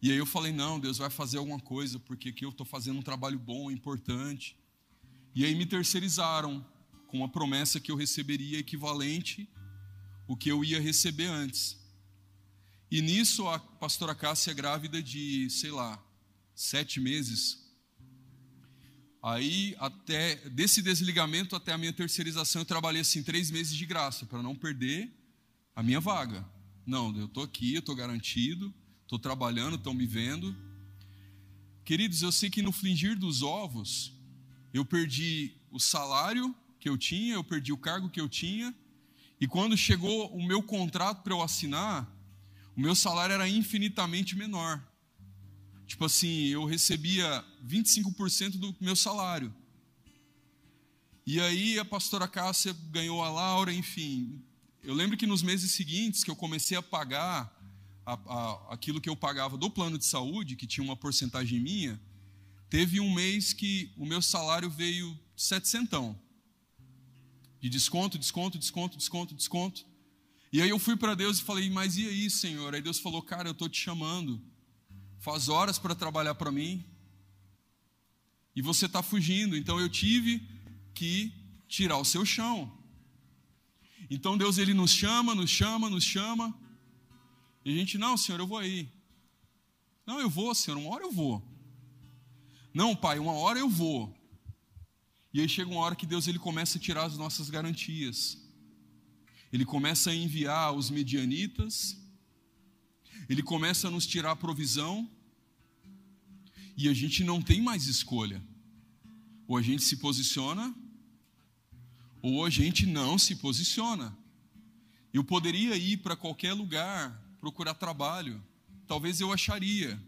E aí eu falei: não, Deus vai fazer alguma coisa, porque aqui eu estou fazendo um trabalho bom, importante. E aí me terceirizaram com uma promessa que eu receberia equivalente o que eu ia receber antes. E nisso a pastora Cássia é grávida de, sei lá, sete meses. Aí, até desse desligamento até a minha terceirização, eu trabalhei assim três meses de graça, para não perder a minha vaga. Não, eu estou aqui, eu estou garantido, estou trabalhando, estão me vendo. Queridos, eu sei que no flingir dos ovos, eu perdi o salário que eu tinha, eu perdi o cargo que eu tinha, e quando chegou o meu contrato para eu assinar, o meu salário era infinitamente menor. Tipo assim, eu recebia 25% do meu salário. E aí a pastora Cássia ganhou a Laura, enfim. Eu lembro que nos meses seguintes que eu comecei a pagar a, a, aquilo que eu pagava do plano de saúde, que tinha uma porcentagem minha, teve um mês que o meu salário veio setecentão de desconto, desconto, desconto, desconto, desconto. E aí eu fui para Deus e falei, mas e aí, Senhor? Aí Deus falou, cara, eu estou te chamando. Faz horas para trabalhar para mim. e você está fugindo. Então eu tive que tirar o seu chão. Então Deus ele nos chama, nos chama, nos chama. E a gente, não, Senhor, eu vou aí. Não, eu vou, Senhor, uma hora eu vou. Não, Pai, uma hora eu vou. E aí chega uma hora que Deus ele começa a tirar as nossas garantias. Ele começa a enviar os medianitas. Ele começa a nos tirar a provisão. E a gente não tem mais escolha. Ou a gente se posiciona, ou a gente não se posiciona. Eu poderia ir para qualquer lugar procurar trabalho, talvez eu acharia,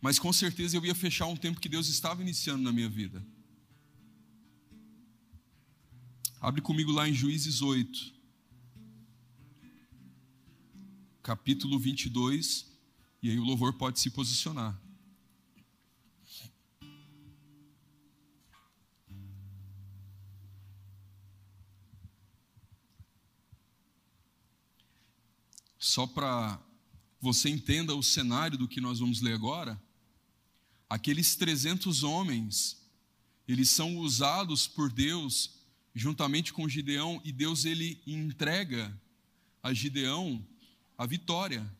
mas com certeza eu ia fechar um tempo que Deus estava iniciando na minha vida. Abre comigo lá em Juízes 8, capítulo 22, e aí o louvor pode se posicionar. Só para você entenda o cenário do que nós vamos ler agora, aqueles 300 homens, eles são usados por Deus juntamente com Gideão e Deus ele entrega a Gideão a vitória.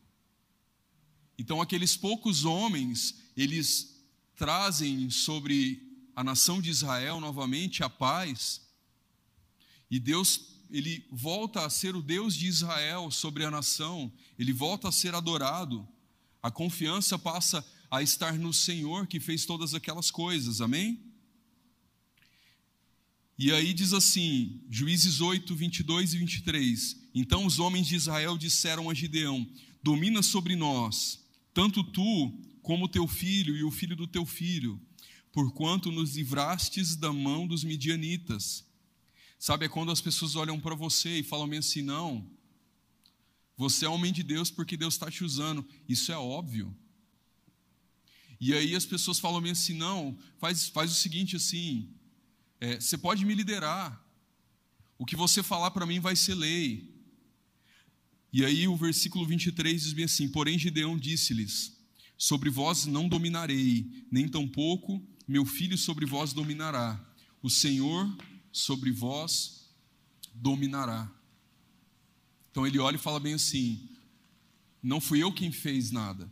Então aqueles poucos homens, eles trazem sobre a nação de Israel novamente a paz. E Deus ele volta a ser o Deus de Israel sobre a nação, ele volta a ser adorado, a confiança passa a estar no Senhor que fez todas aquelas coisas, amém? E aí diz assim, Juízes 8, 22 e 23: Então os homens de Israel disseram a Gideão: Domina sobre nós, tanto tu como teu filho e o filho do teu filho, porquanto nos livrastes da mão dos midianitas. Sabe, é quando as pessoas olham para você e falam assim: não, você é homem de Deus porque Deus está te usando. Isso é óbvio. E aí as pessoas falam assim: não, faz, faz o seguinte assim, é, você pode me liderar. O que você falar para mim vai ser lei. E aí o versículo 23 diz bem assim: Porém Gideão disse-lhes: Sobre vós não dominarei, nem tampouco meu filho sobre vós dominará. O Senhor sobre vós dominará. Então ele olha e fala bem assim: Não fui eu quem fez nada,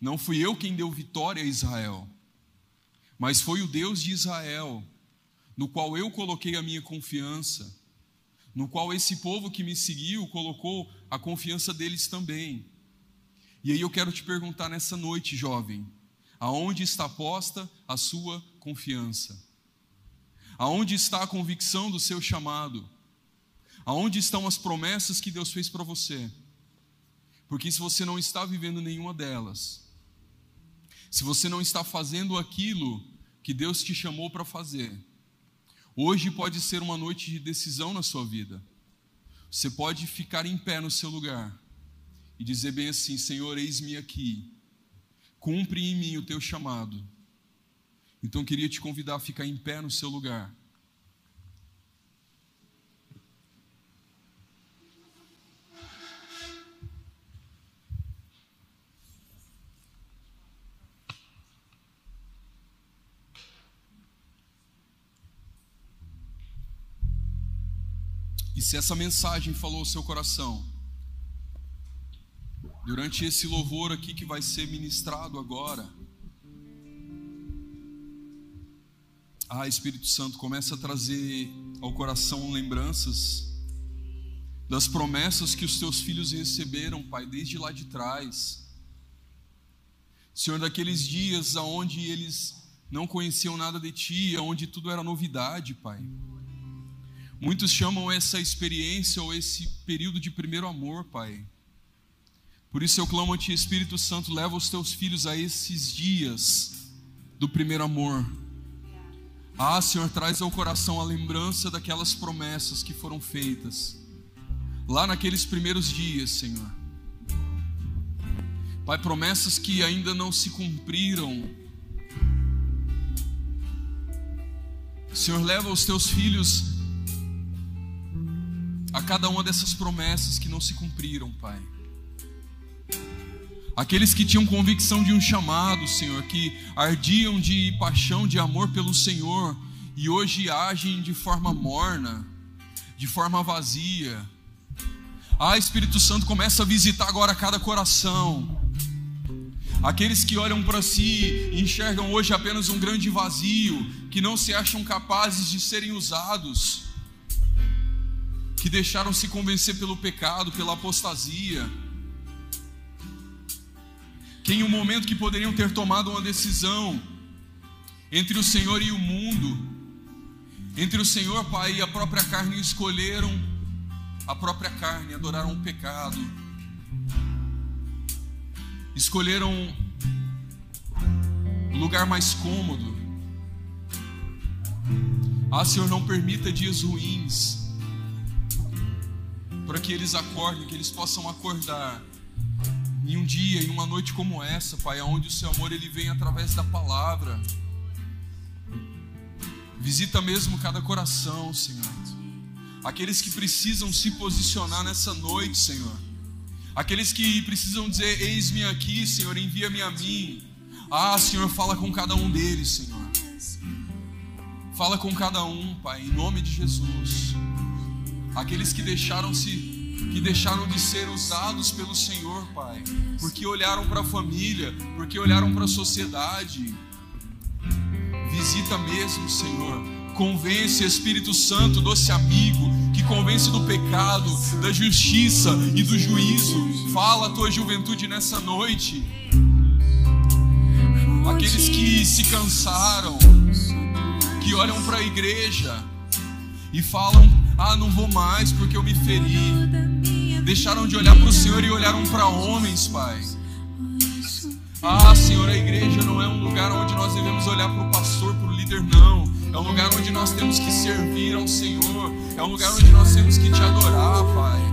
não fui eu quem deu vitória a Israel, mas foi o Deus de Israel, no qual eu coloquei a minha confiança, no qual esse povo que me seguiu colocou a confiança deles também. E aí eu quero te perguntar nessa noite, jovem, aonde está posta a sua confiança? Aonde está a convicção do seu chamado? Aonde estão as promessas que Deus fez para você? Porque se você não está vivendo nenhuma delas, se você não está fazendo aquilo que Deus te chamou para fazer, hoje pode ser uma noite de decisão na sua vida. Você pode ficar em pé no seu lugar e dizer bem assim: Senhor, eis-me aqui, cumpre em mim o teu chamado então queria te convidar a ficar em pé no seu lugar. E se essa mensagem falou ao seu coração, durante esse louvor aqui que vai ser ministrado agora, Ah, Espírito Santo, começa a trazer ao coração lembranças das promessas que os teus filhos receberam, Pai, desde lá de trás. Senhor, daqueles dias aonde eles não conheciam nada de ti, onde tudo era novidade, Pai. Muitos chamam essa experiência ou esse período de primeiro amor, Pai. Por isso eu clamo a Ti, Espírito Santo, leva os teus filhos a esses dias do primeiro amor ah, Senhor, traz ao coração a lembrança daquelas promessas que foram feitas lá naqueles primeiros dias, Senhor. Pai, promessas que ainda não se cumpriram. Senhor, leva os teus filhos a cada uma dessas promessas que não se cumpriram, Pai. Aqueles que tinham convicção de um chamado, Senhor, que ardiam de paixão, de amor pelo Senhor e hoje agem de forma morna, de forma vazia. Ah, Espírito Santo, começa a visitar agora cada coração. Aqueles que olham para si e enxergam hoje apenas um grande vazio, que não se acham capazes de serem usados, que deixaram se convencer pelo pecado, pela apostasia, que em um momento que poderiam ter tomado uma decisão entre o Senhor e o mundo, entre o Senhor, Pai, e a própria carne, escolheram a própria carne, adoraram o pecado escolheram um lugar mais cômodo. Ah, Senhor, não permita dias ruins, para que eles acordem, que eles possam acordar em um dia, em uma noite como essa, Pai, onde o Seu amor ele vem através da palavra. Visita mesmo cada coração, Senhor. Aqueles que precisam se posicionar nessa noite, Senhor Aqueles que precisam dizer: Eis-me aqui, Senhor, envia-me a mim. Ah, Senhor, fala com cada um deles, Senhor. Fala com cada um, Pai, em nome de Jesus. Aqueles que deixaram-se que deixaram de ser usados pelo Senhor, Pai, porque olharam para a família, porque olharam para a sociedade. Visita mesmo, Senhor Convence, Espírito Santo, doce amigo, que convence do pecado, da justiça e do juízo. Fala a tua juventude nessa noite. Aqueles que se cansaram, que olham para a igreja e falam: Ah, não vou mais porque eu me feri. Deixaram de olhar para o Senhor e olharam para homens, Pai. Ah, Senhor, a igreja não é um lugar onde nós devemos olhar para o pastor, para o líder, não. É um lugar onde nós temos que servir ao Senhor. É um lugar onde nós temos que te adorar, Pai.